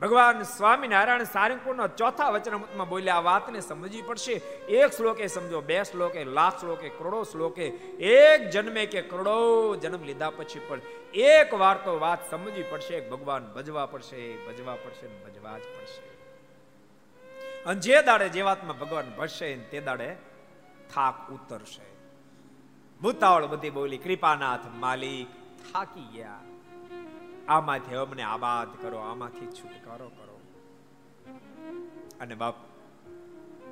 ભગવાન સ્વામિનારાયણ સારંગપુરના ચોથા વચનામૃતમાં બોલ્યા, આ વાતને સમજવી પડશે. એક શ્લોકે સમજો, બે શ્લોકે, લાખ શ્લોકે, કરોડો શ્લોકે. એક જન્મે કે કરોડો જન્મ લીધા પછી પણ એક વાર તો વાત સમજવી પડશે. ભગવાન ભજવા પડશે ભજવા પડશે ભજવા જ પડશે. અને જે દાડે જે વાતમાં ભગવાન ભજશે તે દાડે થાક ઉતરશે. ભૂતાવળ બધી બોલી, કૃપાનાથ માલિક થાકી ગયા. આમાંથી અમને આબાદ કરો, આમાંથી છુટકારો કરો. અને બાપ,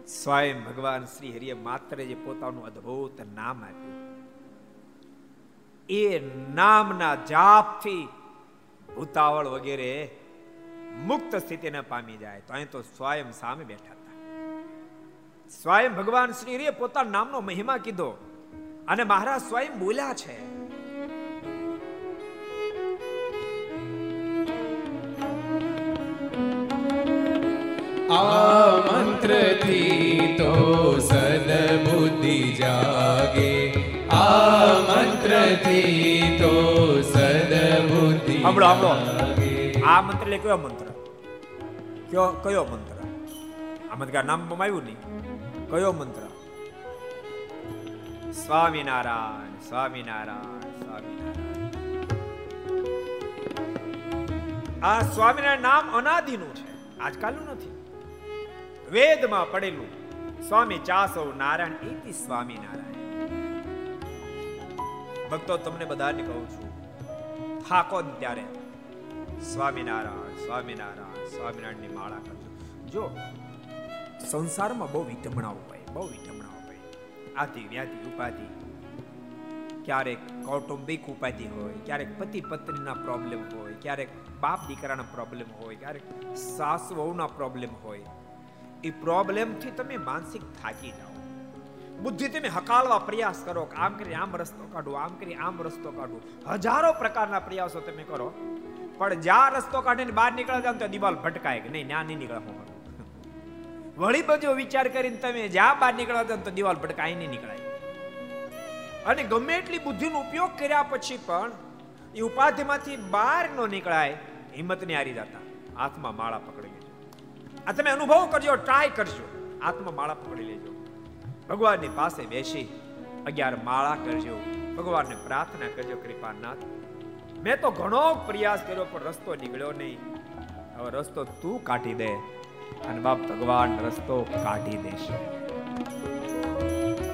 સ્વયં ભગવાન શ્રી હરિએ માત્ર જે પોતાનું અદ્ભુત નામ આપ્યું. એ નામના જાપથી ભૂતાવળ વગેરે મુક્ત સ્થિતિને પામી જાય. તો અહીં તો સ્વયં સામે બેઠા હતા. સ્વયં ભગવાન શ્રી હરિએ પોતાના નામનો મહિમા કીધો. અને મહારાજ સ્વયં બોલ્યા છે આ મંત્રથી તો સદબુદ્ધિ જાગે. આ મંત્રથી તો સદબુદ્ધિ આ મંત્ર એટલે કયો મંત્ર? કયો કયો મંત્ર? આ મંત્ર નામ આવ્યું નહીં. કયો મંત્ર? સ્વામિનારાયણ સ્વામિનારાયણ સ્વામિનારાયણ. આ સ્વામિનારાયણ નામ અનાદિનું છે. આજકાલનું નથી. વેદમાં પડેલું. સ્વામી ચાસવ નારાયણ એથી સ્વામી નારાયણ. ભક્તો, તમને બધાને કહું છું, થાકો ત્યારે. સ્વામિનારાયણ સ્વામિનારાયણ સ્વામિનારાયણની માળા કરજો. જો, સંસારમાં બહુ વિટમણાઓ હોય, બહુ વિટમણાઓ હોય. આથી, વ્યાધિ, ઉપાધિ, ક્યારેક કૌટુંબિક ઉપાધિ હોય, ક્યારેક પતિ પત્નીના પ્રોબ્લેમ હોય, ક્યારેક બાપ દીકરાના પ્રોબ્લેમ હોય, ક્યારેક સાસુ વહુના પ્રોબ્લેમ હોય. એ પ્રોબ્લેમથી તમે માનસિક થાકી જાઓ. બુદ્ધિ તમે હકાળવા પ્રયાસ કરો કે આમ કરી, આમ રસ્તો કાઢો, આમ કરી, આમ રસ્તો કાઢો. હજારો પ્રકારના પ્રયાસો તમે કરો. પણ જ્યાં રસ્તો કાઢીને બહાર નીકળે જાવ ત્યાં દિવાલ ભટકાય કે નહીં ત્યાં નહીં નીકળે હું વળી બધો વિચાર કરીને તમે જ્યાં બહાર નીકળવા જાવ તો દિવાલ ભટકાય નહીં નીકળાય. અને ગમે એટલી બુદ્ધિનો ઉપયોગ કર્યા પછી પણ એ ઉપાધિમાંથી બહાર ન નીકળાય હિંમતની હારી જતા. હાથમાં માળા પકડી આ તમે અનુભવ કરજો ટ્રાય કરજો. આત્મા માળા પકડી લેજો. ભગવાનની પાસે બેસી અગિયાર માળા કરજો. ભગવાનને પ્રાર્થના કરજો, કૃપાનાથ. મેં તો ઘણો પ્રયાસ કર્યો, પણ રસ્તો નીકળ્યો નહીં. હવે રસ્તો તું કાઢી દે અને બાપ ભગવાન રસ્તો કાઢી દેશે.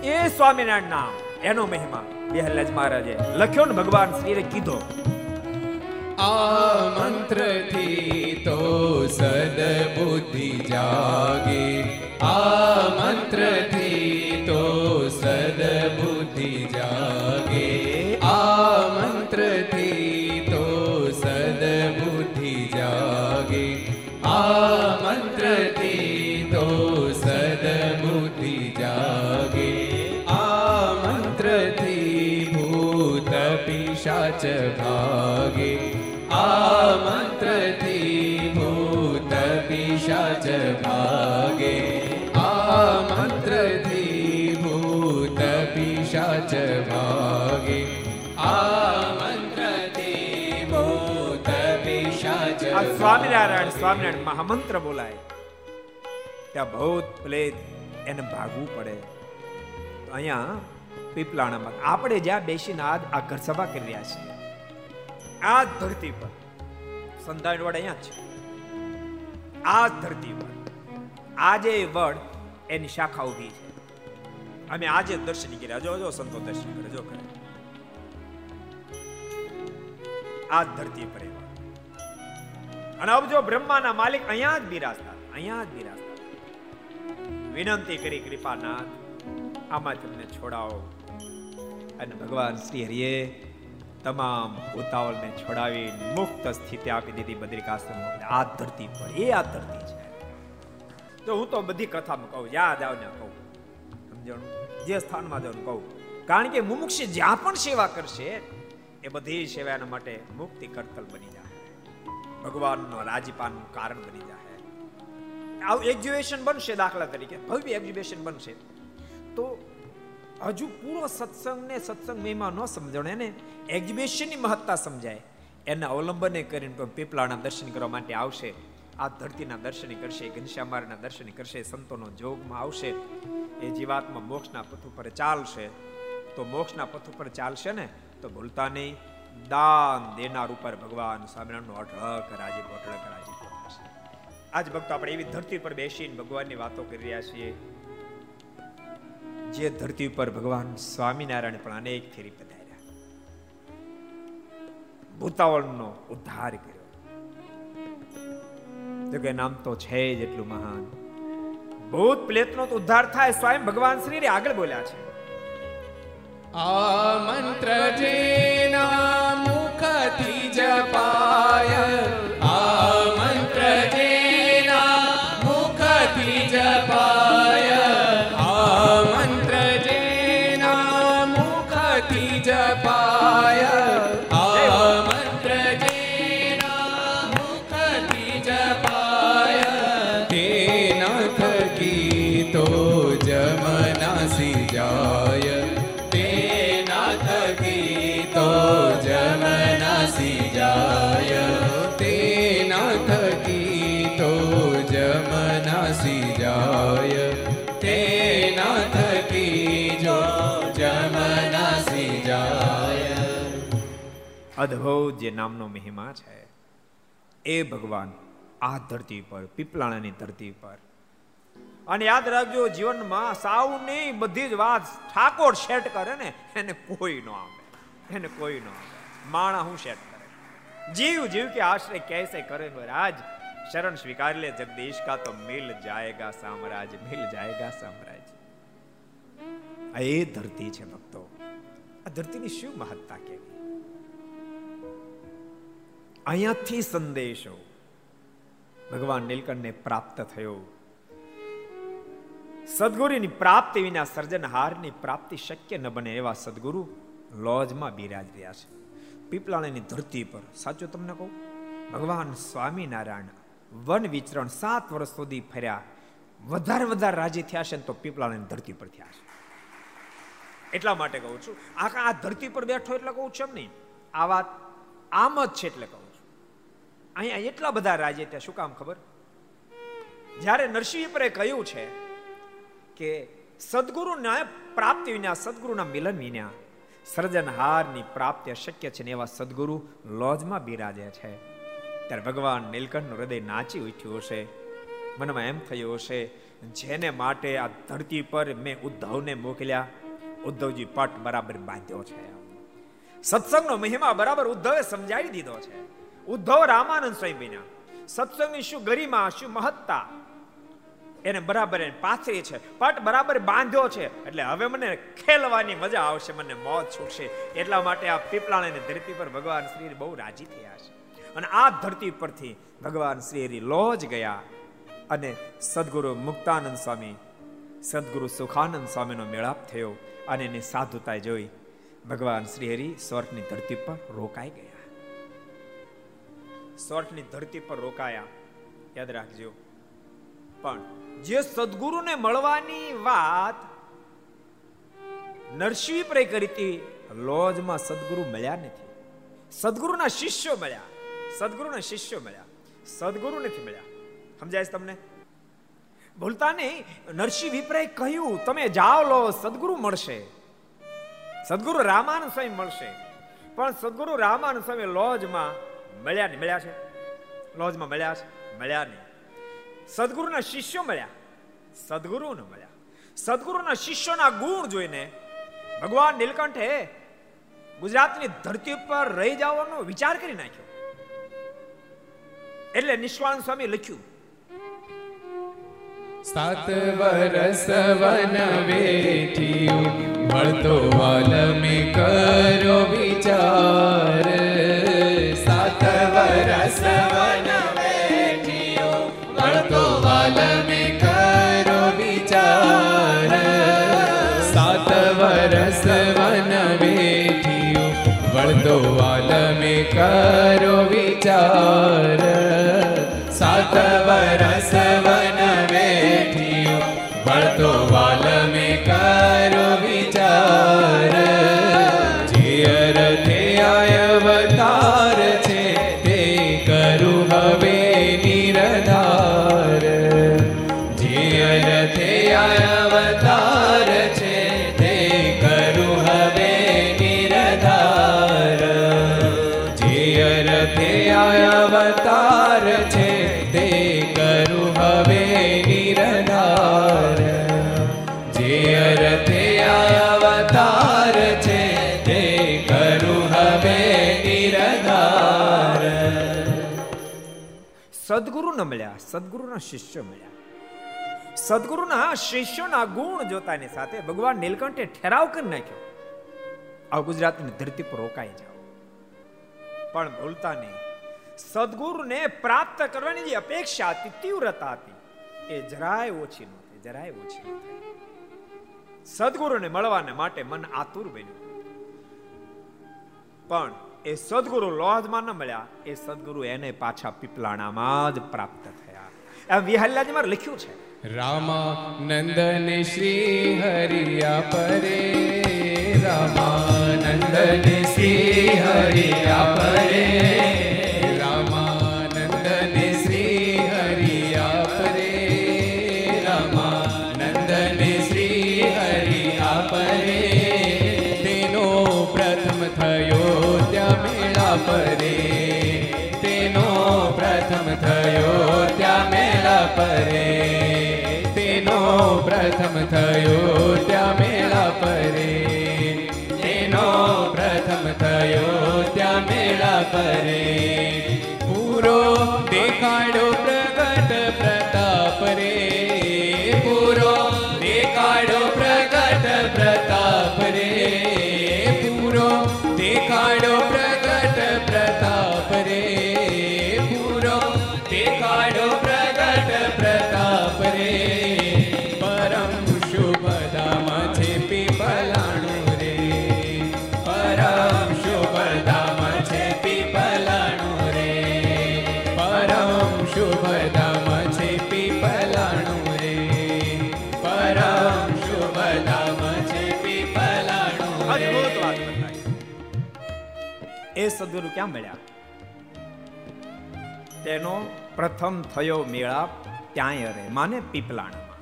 એ સ્વામિનારાયણ નામ, એનો મહિમા. બેહલજ મહારાજે લખ્યો ને ભગવાન શ્રીએ કીધો આ મંત્રથી તો સદબુદ્ધિ જાગે. આ મંત્રથી તો સદબુદ્ધિ જાગે. આ મંત્રથી તો સદબુદ્ધિ જાગે. આ મંત્રથી તો સદબુદ્ધિ જાગે. આ મંત્રથી ભૂત પિશાચ ભાગે. સ્વામિનારાયણ સ્વામિનારાયણ મહામંત્ર બોલાય. ત્યાં ભૌત, પ્લેત, એને ભાગવું પડે. અહીંયા પીપલાણામાં આપણે જ્યાં બેસીને આ આ ઘર સભા કરી રહ્યા છીએ, આ ધરતી પર સંતાનવાડ અહીંયા છે. આ ધરતી પર, આજે વડ એની શાખા ઊભી છે. અમે આજે દર્શન કર્યા. જો જો, સંતો દર્શન કરે, જો કરે. આ ધરતી પર અને હવે જો બ્રહ્માના માલિક અહીંયા જ બિરાજતા અહીંયા જ બિરાજતા વિનંતી કરી કૃપાનાથ, આમાં તમને છોડાવો. અને ભગવાન શ્રી હરિએ તમામ ઉતાવળને છોડાવી મુક્ત સ્થિતિ આપી દીધી બદ્રિકાશ્રમ આ ધરતી પર, એ આ ધરતી છે. તો હું તો બધી કથામાં કહું, યાદ આવને કહું. સમજણું? જે સ્થાનમાં જાઉં કહું. કારણ કે મુમુક્ષ જ્યાં પણ સેવા કરશે, એ બધી સેવાના માટે મુક્તિ કરતલ બની જાય. ભગવાનનો રાજીપાનું કારણ બની જાય. આવું એક્ઝિબિશન બનશે દાખલા તરીકે. ભવ્ય એક્ઝિબિશન બનશે. તો હજુ પૂરો સત્સંગને સત્સંગ મહિમા ન સમજણ, એને એક્ઝિબિશનની મહત્તા સમજાય. એના અવલંબને કરીને પીપળાના દર્શન કરવા માટે આવશે. આ ધરતીના દર્શન કરશે ઘનશ્યામારના દર્શન કરશે, સંતોનો જોગમાં આવશે. એ જીવાત્મા મોક્ષના પથ ઉપર ચાલશે. તો મોક્ષના પથ ઉપર ચાલશે ને? તો ભૂલતા નહીં. દાન દેનાર ઉપર ભગવાન સ્વામિનારાયણનો અઢળક રાજીપ અઢળક રાજીપ. આજ ભક્તો આપણે એવી ધરતી પર બેસીને ભગવાનની વાતો કરી રહ્યા છીએ, જે ધરતી ઉપર ભગવાન સ્વામિનારાયણ પણ અનેક ફેરી પધાર્યા. ભૂતાવળનો ઉદ્ધાર કર્યો. તો કે નામ તો છે જ એટલું મહાન. ભૂત પ્લેતનો તો ઉદ્ધાર થાય સ્વયં ભગવાન શ્રી આગળ બોલ્યા છે. આ મંત્ર જેના મુખથી જપાય અદ્ભુત જે નામનો મહિમા છે, એ ભગવાન આ ધરતી પર પીપલાણાની ધરતી પર. અને યાદ રાખજો, જીવનમાં સાવની બધી જ વાત ઠાકોર સેટ કરે ને, એને કોઈ ન આવે, એને કોઈ ન આવે. માણા હું સેટ કરે. જીવ જીવ કે આશ્રય કેસે કરે રાજ? શરણ સ્વીકાર લે જગદીશ કા તો મિલ જાયેગા સામ્રાજ મિલ જાયેગા સામ્રાજ આ એ ધરતી છે ભક્તો. આ ધરતીની શું મહત્તા કેવી અહીંયાથી સંદેશો ભગવાન નીલકંઠને પ્રાપ્ત થયો સદગુરુની પ્રાપ્તિ વિના સર્જનહારની પ્રાપ્તિ શક્ય ન બને એવા સદગુરુ લોજમાં બિરાજ રહ્યા છે પીપળાણીની ધરતી પર સાચું તમને કહું? ભગવાન સ્વામિનારાયણ વન વિચરણ સાત વર્ષ સુધી ફર્યા, વધારે વધારે રાજી થયા છે તો પીપળાણીની ધરતી પર થયા છે. એટલા માટે કહું છું, આખા આ ધરતી પર બેઠો એટલે કહું છું એમ નહીં. આ વાત આમ જ છે એટલે કહું અહીંયા એટલા બધા રાજે ત્યાં શું કામ ખબર? જ્યારે નરસિંહ પરે કહ્યું છે કે સદગુરુના પ્રાપ્તિ વિના સદગુરુના મિલન વિના સર્જનહારની પ્રાપ્તિ અશક્ય છે ને એવા સદગુરુ લોજમાં બિરાજે છે. ત્યારે ભગવાન નીલકંઠનું હૃદય નાચી ઉઠ્યું હશે. મનમાં એમ થયું હશે, જેને માટે આ ધરતી પર મેં ઉદ્ધવને મોકલ્યા, ઉદ્ધવજી પટ બરાબર બાંધ્યો છે. સત્સંગનો મહિમા બરાબર ઉદ્ધવે સમજાવી દીધો છે. ઉદ્ધવ રામાનંદ સ્વામી બન્યા સત્સંગની શું ગરિમા, શું મહત્તા? એને બરાબર એને પાથરી છે. પટ બરાબર બાંધ્યો છે. એટલે હવે મને ખેલવાની મજા આવશે, મને મોત છૂટશે. એટલા માટે આ પીપળાની ધરતી પર ભગવાન શ્રી બહુ રાજી થયા છે. અને આ ધરતી પરથી ભગવાન શ્રી હરિ લોજ ગયા અને સદગુરુ મુક્તાનંદ સ્વામી, સદગુરુ સુખાનંદ સ્વામીનો મેળાપ થયો અને એની સાધુતા જોઈ ભગવાન શ્રી હરિ સ્વર્ગની ધરતી પર રોકાઈ ગયા. સ્વર્ગની ધરતી પર રોકાયા. યાદ રાખજો. પણ જે સદગુરુને મળવાની વાત નરસિંહ પ્રે કરી હતી, લોજમાં સદગુરુ મળ્યા નથી. સદગુરુના શિષ્યો મળ્યા. સદગુરુના શિષ્યો મળ્યા. સદગુરુ નથી મળ્યા. સમજાય તમને? ભૂલતા નહીં. નરસિંહ વિપ્રાય કહ્યું, તમે જાઓ લો, સદગુરુ મળશે. સદગુરુ રામાનંદ સ્વામી મળશે. પણ સદગુરુ રામાનંદ સ્વામી લોજમાં મળ્યા નહીં મળ્યા છે? લોજમાં મળ્યા છે? મળ્યા નહીં. સદગુરુના શિષ્યો મળ્યા. સદગુરુને મળ્યા. સદગુરુના શિષ્યોના ગુણ જોઈને ભગવાન નીલકંઠે ગુજરાતની ધરતી પર રહી જવાનો વિચાર કરી નાખ્યો. એટલે નિષ્વાન સ્વામી લખ્યું, સાત વરસ વન વેઠિયું, મળતો વાલ કરો વિચાર. વરસ વન વેઠિયું મળતો વાલ મે કરો વિચાર. સાત વરસ વન વેઠિયું વળતો વાલ મે કરો વિચાર મળ્યા સદગુરુના શિષ્ય મળ્યા સદગુરુના શિષ્યોના ગુણ જોતાની સાથે ભગવાન નીલકંઠે ઠેરાવ કરી નાખ્યો. આ ગુજરાતની ધરતી પર રોકાઈ જાઓ. પણ ભૂલતા નહીં. સદગુરુને પ્રાપ્ત કરવાની જે અપેક્ષા હતી, તીવ્રતા હતી, એ જરાય ઓછી નહોતી જરાય ઓછી નહોતી સદગુરુને મળવાને માટે મન આતુર બન્યું. પણ એ સદગુરુ લોહજમાં ન મળ્યા, એ સદગુરુ એને પાછા પીપલાણામાં જ પ્રાપ્ત થયા. એમ વિહલ્યાજીમાં લખ્યું છે. રામા નંદન શ્રી હરિયા પરે, રામા નંદન શ્રી હરિયા પરે. પ્રથમ થયો ત્યાં મેળા પરે. તેનો પ્રથમ થયો ત્યાં મેળા પરે. પૂરો દેખાડો સદગુરુ ક્યાં મળ્યા? તેનો પ્રથમ થયો મેળાપ ત્યાંય રે માને પીપલાણામાં.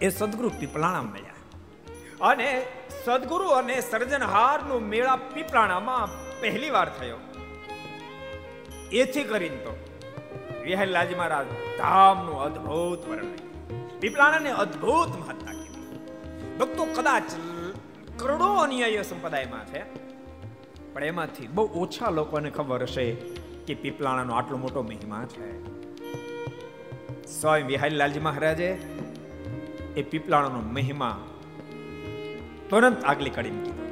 એ સદગુરુ પીપલાણા મળ્યા. અને સદગુરુ અને સર્જનહારનું મેળાપ પીપલાણામાં પહેલી વાર થયો. એથી કરીને તો વિહલાજી મહારાજ ધામનું અદ્ભુત વર્ણન પીપલાણાને અદ્ભુત મહત્તા કીધી. ભક્તો કદાચ કરોડો અન્યાય સંપ્રદાયમાં છે. પણ એમાંથી બહુ ઓછા લોકોને ખબર હશે કે પીપલાણાનો આટલો મોટો મહિમા છે. સ્વયં વિહારીલાલજી મહારાજે એ પીપલાણાનો મહિમા તુરંત આગલી કડીમાં કીધો.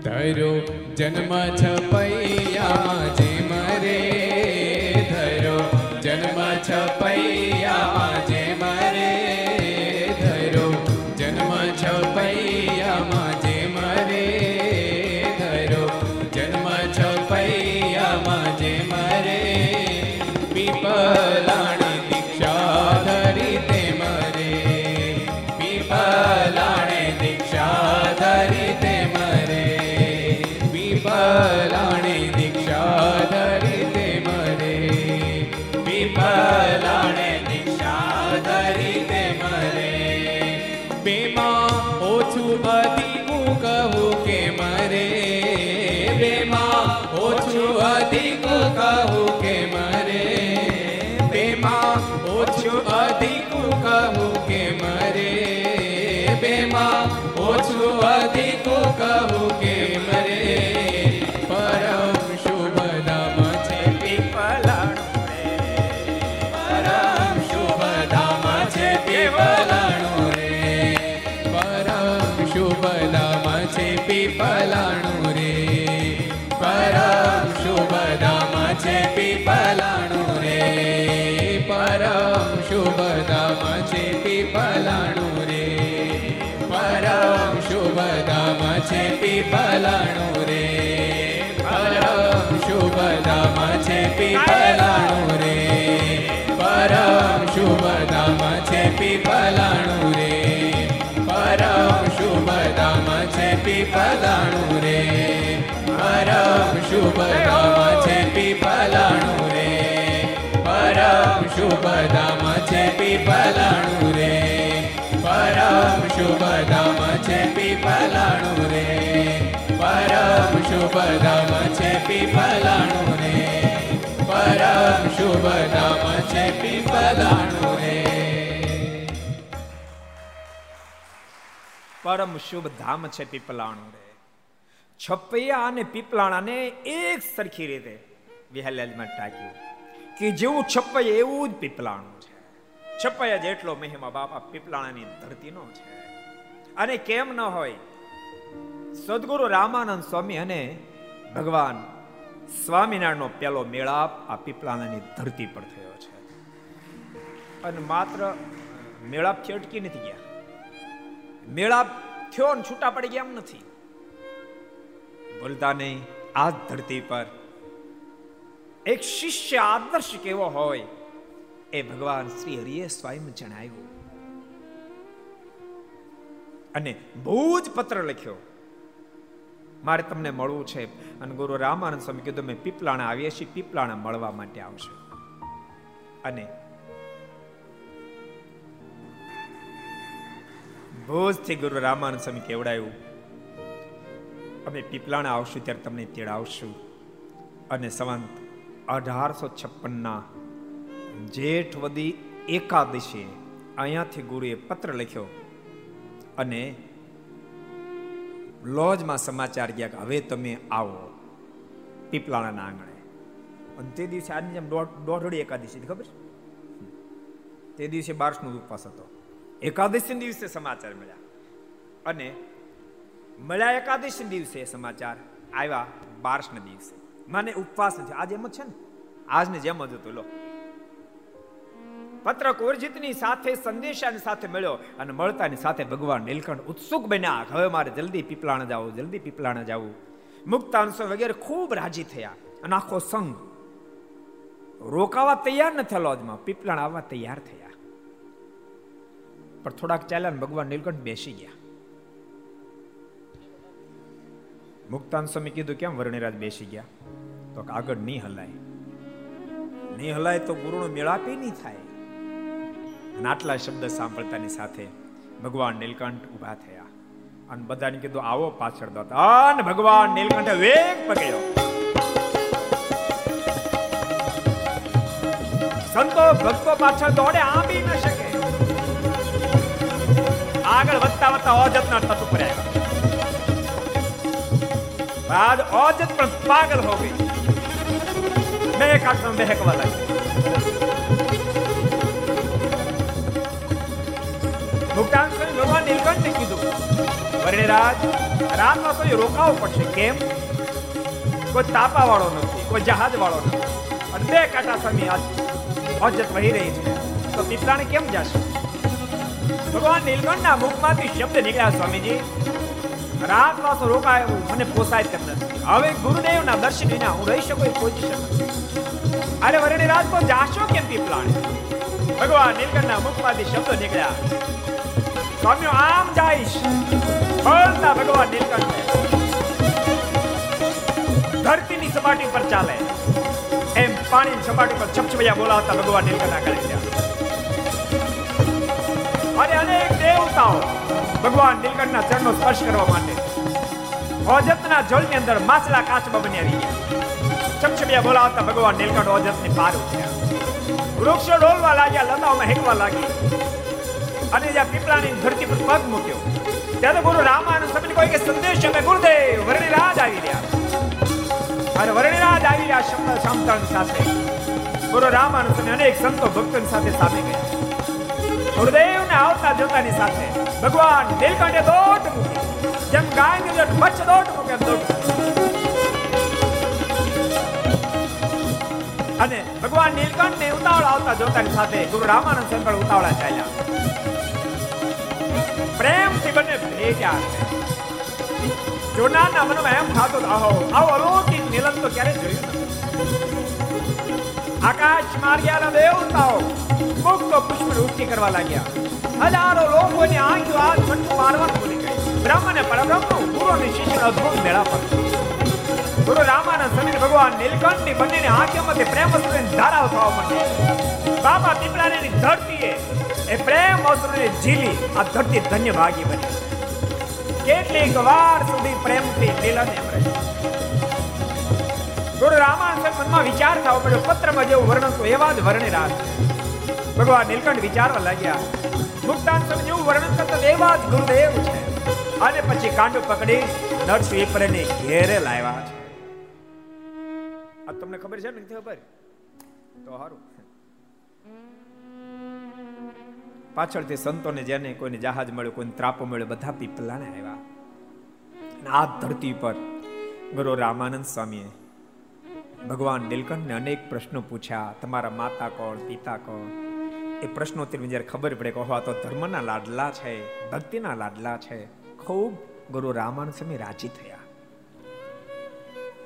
ધરો જન્મ છપૈયા જે મરે ધરો જન્મ છપૈયામાં ધામ છે પીપલાણું રે. પરમ શુભ ધામ છે પીપલાણું રે. પરમ શુભ ધામ છે પીપલાણું રે. પરમ શુભ ધામ છે પીપલાણું રે. પરમ શુભ ધામ છે પીપલાણું રે. પરમ શુભ ધામ છે પીપલાણું રે. પરમ શુભ ધામ છે પીપલાણું રે. પરમ શુભ ધામ છે પીપલાણું રે. પરમ શુભ ધામ છે પીપલાણું રે. પરમ શુભ ધામ છે પીપલાણું રે. પરમ શુભ ધામ છે પીપલાણું રે. પરમ શુભ ધામ છે પીપલાણું રે. છપૈયા અને પીપલાણાને એક સરખી રીતે વિહાલાલમાં ટાંક્યું કે જેવું છપૈયા એવું જ પીપલાણું છે. છપૈયા જેટલો મહિમા બાપા પીપલાણાની ધરતીનો છે. અને કેમ ન હોય, સદગુરુ રામાનંદ સ્વામી અને ભગવાન સ્વામિનારાયણનો પહેલો મેળાપ આ પીપલાણાની ધરતી પર થયો છે. અને માત્ર મેળાપથી અટકી નથી ગયા. મેળાપ થયો ને છૂટા પડી ગયા એમ નથી. બોલતા નહીં આ ધરતી પર એક શિષ્ય આદર્શ કેવો હોય એ ભગવાન શ્રી હરિએ સ્વયં જણાવ્યું. અને બહુ જ પત્ર લખ્યો. મારે તમને મળવું છે અને ગુરુ રામાનંદ સ્વામી કીધું, મેં પીપલાણા આવીએ છીએ, પીપલાણા મળવા માટે આવશે. અને ભોજથી ગુરુ રામાનંદ સ્વામી કેવડાયું? અમે પીપલાણા આવશું ત્યારે તમને તેડાવશું અને સંવંત અઢારસો છપ્પનના જેઠવદી એકાદશી અહીંયાથી ગુરુએ પત્ર લખ્યો અને લોજમાં સમાચાર ગયા કે હવે તમે આવો પીપલાણાના આંગણે. અને તે દિવસે આજની જેમ દોઢડી એકાદશી ખબર? તે દિવસે બારસનો ઉપવાસ હતો. એકાદશી દિવસે સમાચાર મળ્યા. અને મળ્યા એકાદશી દિવસે સમાચાર. આવ્યા બારસના દિવસે. મને ઉપવાસ નથી. આજે એમ જ છે ને? આજને જેમ જ હતું, લો. પત્ર કોરજીતની સાથે સંદેશાની સાથે મળ્યો અને મળતાની સાથે ભગવાન નીલકંઠ ઉત્સુક બન્યા. હવે મારે જલ્દી પીપળાણા જાવું, જલ્દી પીપળાણા જવું. મુક્તાંશો વગેરે ખૂબ રાજી થયા અને આખો સંઘ રોકાવા તૈયાર નથી લોજમાં પીપળાણા આવવા તૈયાર થયા. પણ થોડાક ચાલ્યા ભગવાન નીલકંઠ બેસી ગયા. મુક્તાન સ્વામી કીધું કેમ વર્ણિરાજ બેસી ગયા? તો આગળ નહીં હલાય. નહીં હલાય તો ગુરુનો મેળાપે નહીં થાય. અને આટલા શબ્દ સાંભળતાની સાથે ભગવાન નીલકંઠ ઊભા થયા. અને બધાને કીધું, આવો પાછળ દોતા અને ભગવાન નીલકંઠે વેગ પકડ્યો. સંતો ભક્તો પાછળ દોડે આંબી ન શકે. આગળ વધતા વધતા અજતના તટ ઉપર આવ્યા બાદ ઓજત પણ પાગલ હો ગઈ બે કાટમાં બહેકવા લાગી ભુગતાન કરી ભગવાન નીલકંઠે કીધું રાજ રાતમાં કોઈ રોકાવું પડશે કેમ કોઈ તાપા વાળો નથી કોઈ જહાજ વાળો નથી અને બે કાંટા સ્વામી આજ ઓજત વહી રહી છે તો પીપળાને કેમ જશે ભગવાન નીલકંઠના મુખમાંથી શબ્દ નીકળ્યા સ્વામીજી રાતમાં તો રોકાય મને પોસાય તેમ નથી. હવે ગુરુદેવના દર્શન વિના હું રહી શકું એ પોઝિશન નથી. અરે વર્ણિરાજ તો જાશો કેમ પીપળાને ભગવાન નીલકંઠના મુખમાંથી શબ્દો નીકળ્યા. સ્વામીઓ, આમ જાઈશ. બોલતા ભગવાન નીલકંઠ. ધરતીની સપાટી પર ચાલે. એમ પાણીની સપાટી પર છપછપિયા બોલાવતા ભગવાન નીલકંઠ કરે છે અને અનેક દેવતાઓ ભગવાન નીલકંઠના ચરણનો સ્પર્શ કરવા માટે. ઓજતના જળની અંદર માછલા કાચબા બની આવી ગયા ચમચમિયા બોલાવતા ભગવાન નીલકંઠ ઓજતની પાર ઉઠ્યા. વૃક્ષો ડોલવા લાગ્યા લતાઓમાં હેકવા લાગી. અને જ્યાં પીપળાની ધરતી પર પગ મૂક્યો ત્યારે ગુરુ રામાનુ સમજી કોઈ કે સંદેશ અમે ગુરુદેવ વર્ણિરાજ આવી રહ્યા. અને વર્ણિરાજ આવી રહ્યા શબ્દ સાંભળણ સાથે ગુરુ રામાનુ અનેક સંતો ભક્તોની સાથે સામે ગયા. ગુરુદેવને આવતા જોતાની સાથે ભગવાન નીલકંઠે દોટ મૂકી જેમ ગાયની દોટ મચ્છ દોટ મૂકે દોટ અને ભગવાન નીલકંઠ ને ઉતાવળ આવતા જોતાની સાથે ગુરુ રામાનંદ સ્વામી પણ ઉતાવળા ચાલ્યા. પ્રેમથી બંને ભેટ્યા જોનારના મનમાં એમ થતું આહો આવો અલૌકિક મિલન તો ક્યારે જોયું આકાશ માર્ગ્યાના દેવતાઓ મુક્ત પુષ્પ વૃષ્ટિ કરવા લાગ્યા હજારો લોકોની આંખો આજ મટકું મારવાનું ભૂલી ગઈ બ્રહ્મ ને પરબ્રહ્મ ગુરુ અને શિષ્ય અદ્ભુત મેળા પર ગુરુ રામાનંદ સ્વામી ભગવાન નીલકંઠની બંનેની આંખોમાંથી પ્રેમ અસુરની ધારાઓ થવા માંડી બાબા પીપળાની ધરતીએ એ પ્રેમ અસુરને ઝીલી આ ધરતી ધન્ય ભાગી બની કેટલીક વાર સુધી પ્રેમથી મિલન એમ ગુરુ રામાનંદ મનમાં વિચાર થવો પડ્યો. પત્રમાં જેવું વર્ણન તો એવા જ વર્ણે રાત ભગવાન નીલકંઠ વિચારવા લાગ્યા, મુક્તાન સ્વામી જેવું વર્ણન કરતા એવા જ ગુરુદેવ છે. અને પછી કાંડો પકડી નરસિંહ ઘેરે લાવ્યા છે. આ તમને ખબર છે ને? ખબર? તો સારું પાછળથી સંતોને જેને કોઈને જહાજ મળ્યું, કોઈને ત્રાપો મળ્યો, બધા પીપલાને આવ્યા. આ ધરતી પર ગુરુ રામાનંદ સ્વામીએ ભગવાન નીલકંઠને અનેક પ્રશ્નો પૂછ્યા. તમારા માતા કોણ? પિતા કોણ? એ પ્રશ્નોત્તર જ્યારે ખબર પડે કે તો ધર્મના લાડલા છે, ભક્તિના લાડલા છે. ખૂબ ગુરુ રામાનંદ સ્વામી રાજી થયા.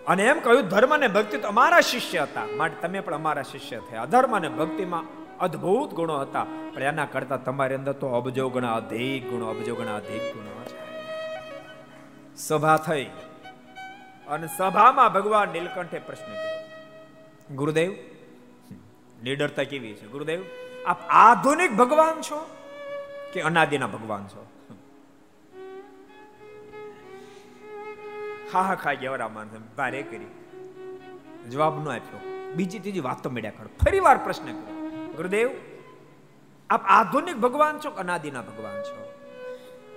અને એમ કહ્યું, ધર્મ અને ભક્તિ તો અમારા શિષ્ય હતા. માટે તમે પણ અમારા શિષ્ય થયા. અધર્મ અને ભક્તિમાં અદ્ભુત ગુણો હતા. પણ એના કરતા તમારી અંદર તો અબજો ગણા અધિક ગુણો, અબજો ગણા અધિક ગુણો છે. સભા થઈ. અને સભામાં ભગવાન નીલકંઠે પ્રશ્ન ગુરુદેવ નિડરતા કેવી છે? ગુરુદેવ, આપ આધુનિક ભગવાન છો કે અનાદિના ભગવાન છો? હા હા ખા ગયા રામાન ભારે કરી. જવાબ ન આપ્યો. બીજી, ત્રીજી વાત તો મળ્યા કરો. ફરી વાર પ્રશ્ન કર્યો. ગુરુદેવ, આપ આધુનિક ભગવાન છો કે અનાદિના ભગવાન છો?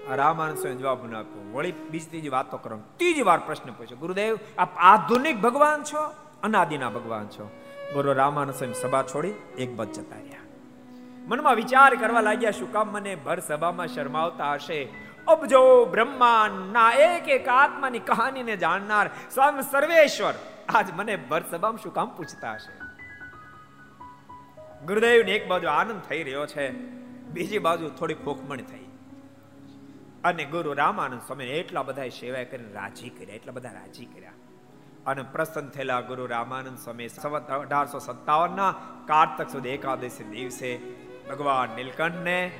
રામાનંદ સ્વામી જવાબ ન આપ્યો વળી બીજી ત્રીજી વાતો કરો. ત્રીજી વાર પ્રશ્ન પૂછ્યો ગુરુદેવ, આપ આધુનિક ભગવાન છો, અનાદિના ભગવાન છો. ગુરુ રામાનંદ સ્વામી સભા છોડી એક બધ જતા રહ્યા. મનમાં વિચાર કરવા લાગ્યા, શું કામ મને ભર સભામાં શરમાવતા હશે? અબજો બ્રહ્માંડના એક એક આત્માની કહાનીને જાણનાર સ્વામી સર્વેશ્વર. આજ મને ભર સભામાં શું કામ પૂછતા હશે? ગુરુદેવને એક બાજુ આનંદ થઈ રહ્યો છે, બીજી બાજુ થોડી ખોખમણી થઈ અને ગુરુ રામાનંદ સ્વામી એટલા બધા સેવા કરીને રાજી કર્યા, એટલા બધા રાજી કર્યા. અને પ્રસન્ન થયેલા ગુરુ રામાનંદ સ્વામી અઢારસો સત્તાવન ના કાર્તક સુધી એકાદશી દિવસે ભગવાન નીલકંઠને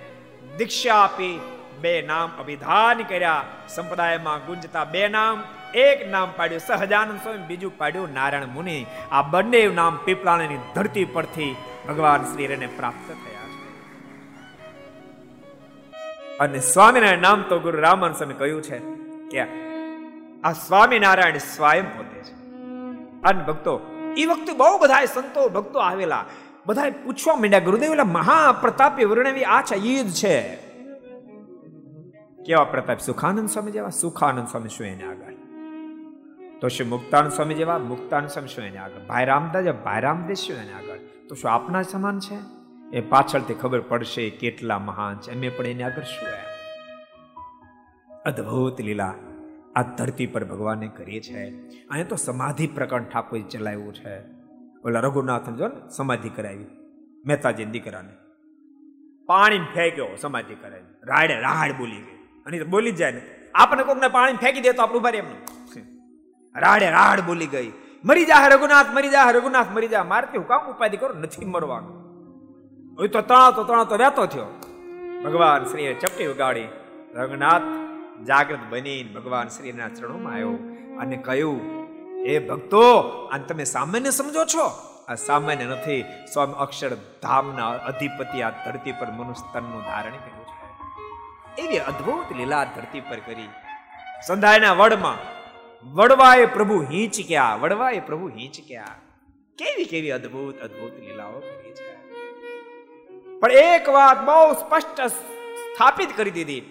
દીક્ષા આપી બે નામ અભિધાન કર્યા. સંપ્રદાયમાં ગુંજતા બે નામ, એક નામ પાડ્યું સહજાનંદ સ્વામી, બીજું પાડ્યું નારાયણ મુનિ. આ બંને નામ પીપળાની ધરતી પરથી ભગવાન શ્રીને પ્રાપ્ત થયા. અને સ્વામિનારાયણ નામ તો ગુરુ રામન સ્વામી કહ્યું છે કે આ સ્વામિનારાયણ સ્વયં પોતે છે. અને ભક્તો એ વખતે બહુ બધા સંતો, ભક્તો આવેલા. બધા પૂછવા માંડ્યા, ગુરુદેવ મહાપ્રતાપી વર્ણવી આ છે ઈદ છે. કેવા પ્રતાપ, સુખાનંદ સ્વામી જેવા? સુખાનંદ સ્વામી શું એને આગળ? તો શું મુક્તાનંદ સ્વામી જેવા? મુક્તાનંદ સ્વામી શું એને આગળ? ભાઈ રામદાસ ભાઈ રામદેવ શું એને આગળ? તો શું આપના સમાન છે? એ પાછળથી ખબર પડશે કેટલા મહાન છે. અમે પણ એને આગળ શું એમ? અદ્ભુત લીલા, આ ધરતી પર ભગવાને કરી છે. અહીંયા તો સમાધિ પ્રકરણ ઠાકોર ચલાવ્યું છે. ઓલા રઘુનાથ જો સમાધિ કરાવી. મહેતાજી દીકરાને. પાણી ફેંક્યો, સમાધિ કરાવી. રાડે રાડ બોલી ગઈ. અને બોલી જાય ને. આપણે કોકને પાણી ફેંકી દે તો આપણું ભારે એમનું. રાડે રાડ બોલી ગઈ. મરી જા રઘુનાથ, મરી જા રઘુનાથ, મરી જા. મારતી હું કામ ઉપાધિ કરો? નથી મરવાનું. હવે તો તણાતો તણાતો રહેતો થયો. ભગવાન શ્રીએ ચપટી ઉગાડી. રંગનાથ જાગૃત બની ભગવાન શ્રીના ચરણોમાં આવ્યો અને કહ્યું એ ભક્તો, આને તમે સામાન્ય સમજો છો? આ સામાન્ય નથી. સ્વામી અક્ષર ધામના અધિપતિ આ ધરતી પર મનુષ્ય તનનું ધારણ કર્યું છે. એવી અદ્ભુત લીલા ધરતી પર કરી. સંધાયના વડમાં, વડવાએ પ્રભુ હિંચ ક્યા વડવાએ પ્રભુ હિંચ ક્યા કેવી કેવી અદ્ભુત અદ્ભુત લીલાઓ કરી છે. પણ એક વાત બહુ સ્પષ્ટ સ્થાપિત કરી દીધી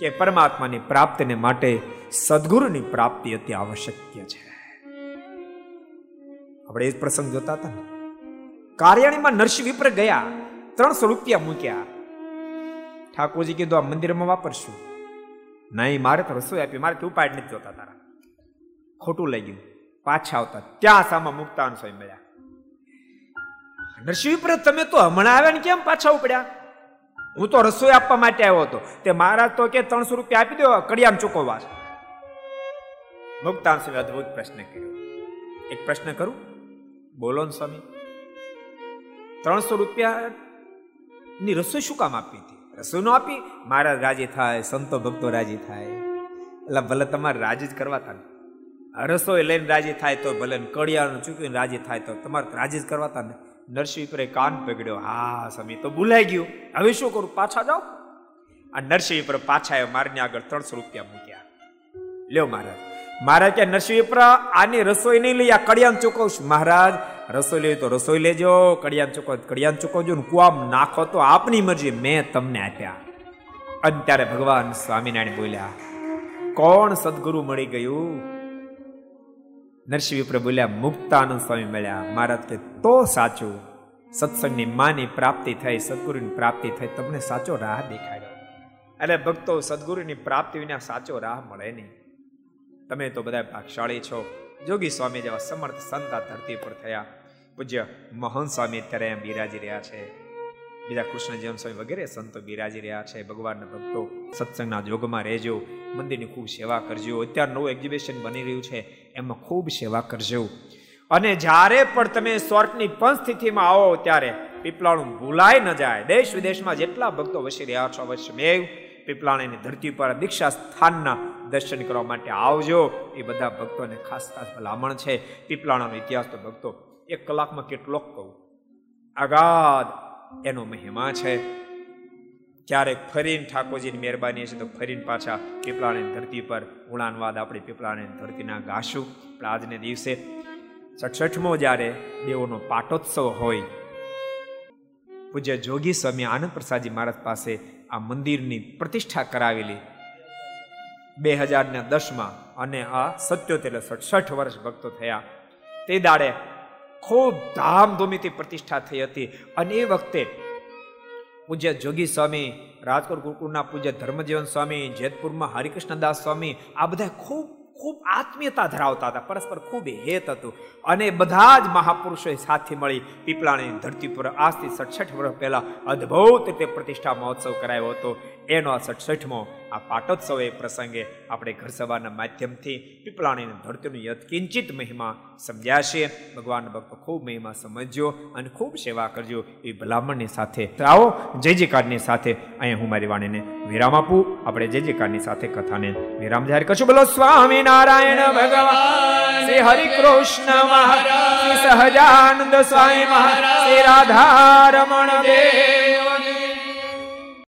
કે પરમાત્માની પ્રાપ્તિને માટે સદગુરુની પ્રાપ્તિ અતિ આવશ્યક છે. આપણે એ જ પ્રસંગ જોતા હતા કાર્યાણીમાં નરસિંહ વિપ્ર ગયા, ત્રણસો રૂપિયા મૂક્યા. ઠાકોરજી કીધું, આ મંદિરમાં વાપરશું. નહીં, મારે તો રસોઈ આપી, મારે તું પાડ નથી જોતા તારા. ખોટું લઈ ગયું. પાછા આવતા, ત્યાં સામા મુક્તાન સ્વામી મળ્યા. નરસિંહ વિપ્ર તમે તો હમણાં આવ્યા ને કેમ પાછા ઉપડ્યા? હું તો રસોઈ આપવા માટે આવ્યો હતો. તે મહારાજ તો કે ત્રણસો રૂપિયા આપી દો કડિયામ ચૂકવવા સ્વામી અદભુત પ્રશ્ન કર્યો. એક પ્રશ્ન કરું? બોલો ને સ્વામી. ત્રણસો રૂપિયા ની રસોઈ શું કામ આપી હતી? રસોઈ નો આપી? મહારાજ રાજી થાય, સંતો ભક્તો રાજી થાય. એટલે ભલે તમારે રાજી જ કરવા તા રસોઈ લઈને રાજી થાય તો ભલે કડિયાનું ચૂકવીને રાજી થાય તો તમારે રાજી જ કરવા તા ને નરસિંહ પર કાન પકડ્યો. હા, સ્વામી, તો ભૂલાઈ ગયું. હવે શું કરું? પાછા જાઓ. આ નરસિંહ પર પાછા આવ્યો મારને આગળ ત્રણસો રૂપિયા મૂક્યા. લ્યો મહારાજ મહારાજ કે નરસિંહપર આની રસોઈ નહીં લઈ, આ કડિયાન ચૂકવશું. મહારાજ, રસોઈ લેવી તો રસોઈ લેજો. કડિયાન ચૂકવ, કડિયાન ચૂકવજો ને કુવામ નાખો તો આપની મરજી, મેં તમને આપ્યા. અને ત્યારે ભગવાન સ્વામિનારાયણ બોલ્યા, કોણ સદગુરુ મળી ગયું? નરસિંહ વિપ્ર બોલ્યા, મુક્તાનંદ સ્વામી મળ્યા. મહારાજ કે તો સાચું. સત્સંગની માની પ્રાપ્તિ થઈ, સદગુરુની પ્રાપ્તિ થઈ, તમને સાચો રાહ દેખાડ્યો. એટલે ભક્તો સદગુરુની પ્રાપ્તિ વિના સાચો રાહ મળે નહીં. તમે તો બધા ભાગશાળી છો. જોગી સ્વામી જેવા સમર્થ સંતા ધરતી પર થયા. પૂજ્ય મોહન સ્વામી અત્યારે એમ બિરાજી રહ્યા છે. બીજા કૃષ્ણ જીવન સ્વામી વગેરે સંતો બિરાજી રહ્યા છે, ભગવાનના ભક્તો સત્સંગના જોગમાં રહેજો, મંદિરની ખૂબ સેવા કરજો. અત્યારે નવું એક્ઝિબિશન બની રહ્યું છે, એમાં ખૂબ સેવા કરજો. અને જ્યારે પણ તમે સ્વર્ગની પણ સ્થિતિમાં આવો ત્યારે પીપળાણું ભૂલાય ન જાય. દેશ વિદેશમાં જેટલા ભક્તો વસી રહ્યા છો અવશ્ય મેવ પીપળાણીની ધરતી પર દીક્ષા સ્થાનના દર્શન કરવા માટે આવજો. એ બધા ભક્તોને ખાસ ખાસ ભલામણ છે. પીપળાણાનો ઇતિહાસ તો ભક્તો એક કલાકમાં કેટલોક કહું. આગાધ એનો મહિમા છે. ક્યારેક ફરીને ઠાકોરજીની મહેરબાની છે તો ફરીને પાછા પીપળાની ધરતી પર ઉડાનવાદ આપણે પીપળાની ધરતીના ગાશું પણ આજને દિવસે સડસઠમો જ્યારે દેવોનો પાટોત્સવ હોય, પૂજ્ય જોગી સ્વામી આનંદ પ્રસાદજી મહારાજ પાસે આ મંદિરની પ્રતિષ્ઠા કરાવેલી. બે હજાર ને દસમાં અને આ સત્યોતેર સડસઠ વર્ષ ભક્તો થયા. તે દાડે ખૂબ ધામધૂમીથી પ્રતિષ્ઠા થઈ હતી. અને એ વખતે પૂજ્ય જોગી સ્વામી, રાજકોટ ગુરુકુળના પૂજ્ય ધર્મજીવન સ્વામી, જેતપુરમાં હરિકૃષ્ણદાસ સ્વામી, આ બધા ખૂબ ખૂબ આત્મીયતા ધરાવતા હતા. પરસ્પર ખૂબ હેત હતું. અને બધા જ મહાપુરુષોએ સાથે મળી પીપળાની ધરતી પર આજથી સડસઠ વર્ષ પહેલા અદ્ભુત રીતે પ્રતિષ્ઠા મહોત્સવ કરાયો હતો. એનો આ સડસઠમો આ પાટોત્સવ એ પ્રસંગે આપણે ઘર સભાના માધ્યમથી પીપળાણીની ધરતીનું યથકિંચિત મહિમા સમજ્યા ભગવાન ભક્તો ખૂબ મહિમા સમજજો અને ખૂબ સેવા કરજો એ ભલામણની સાથે. આવો, જય જયકારની સાથે અહીંયા હું મારી વાણીને વિરામ આપું. આપણે જય જયકારની સાથે કથાને વિરામ જાહેર કરશું. બોલો સ્વામી નારાયણ ભગવાન, શ્રી હરિ કૃષ્ણ મહારાજ સહજાનંદ સ્વામી મહારાજ, શ્રી રાધા રમણ દેવ.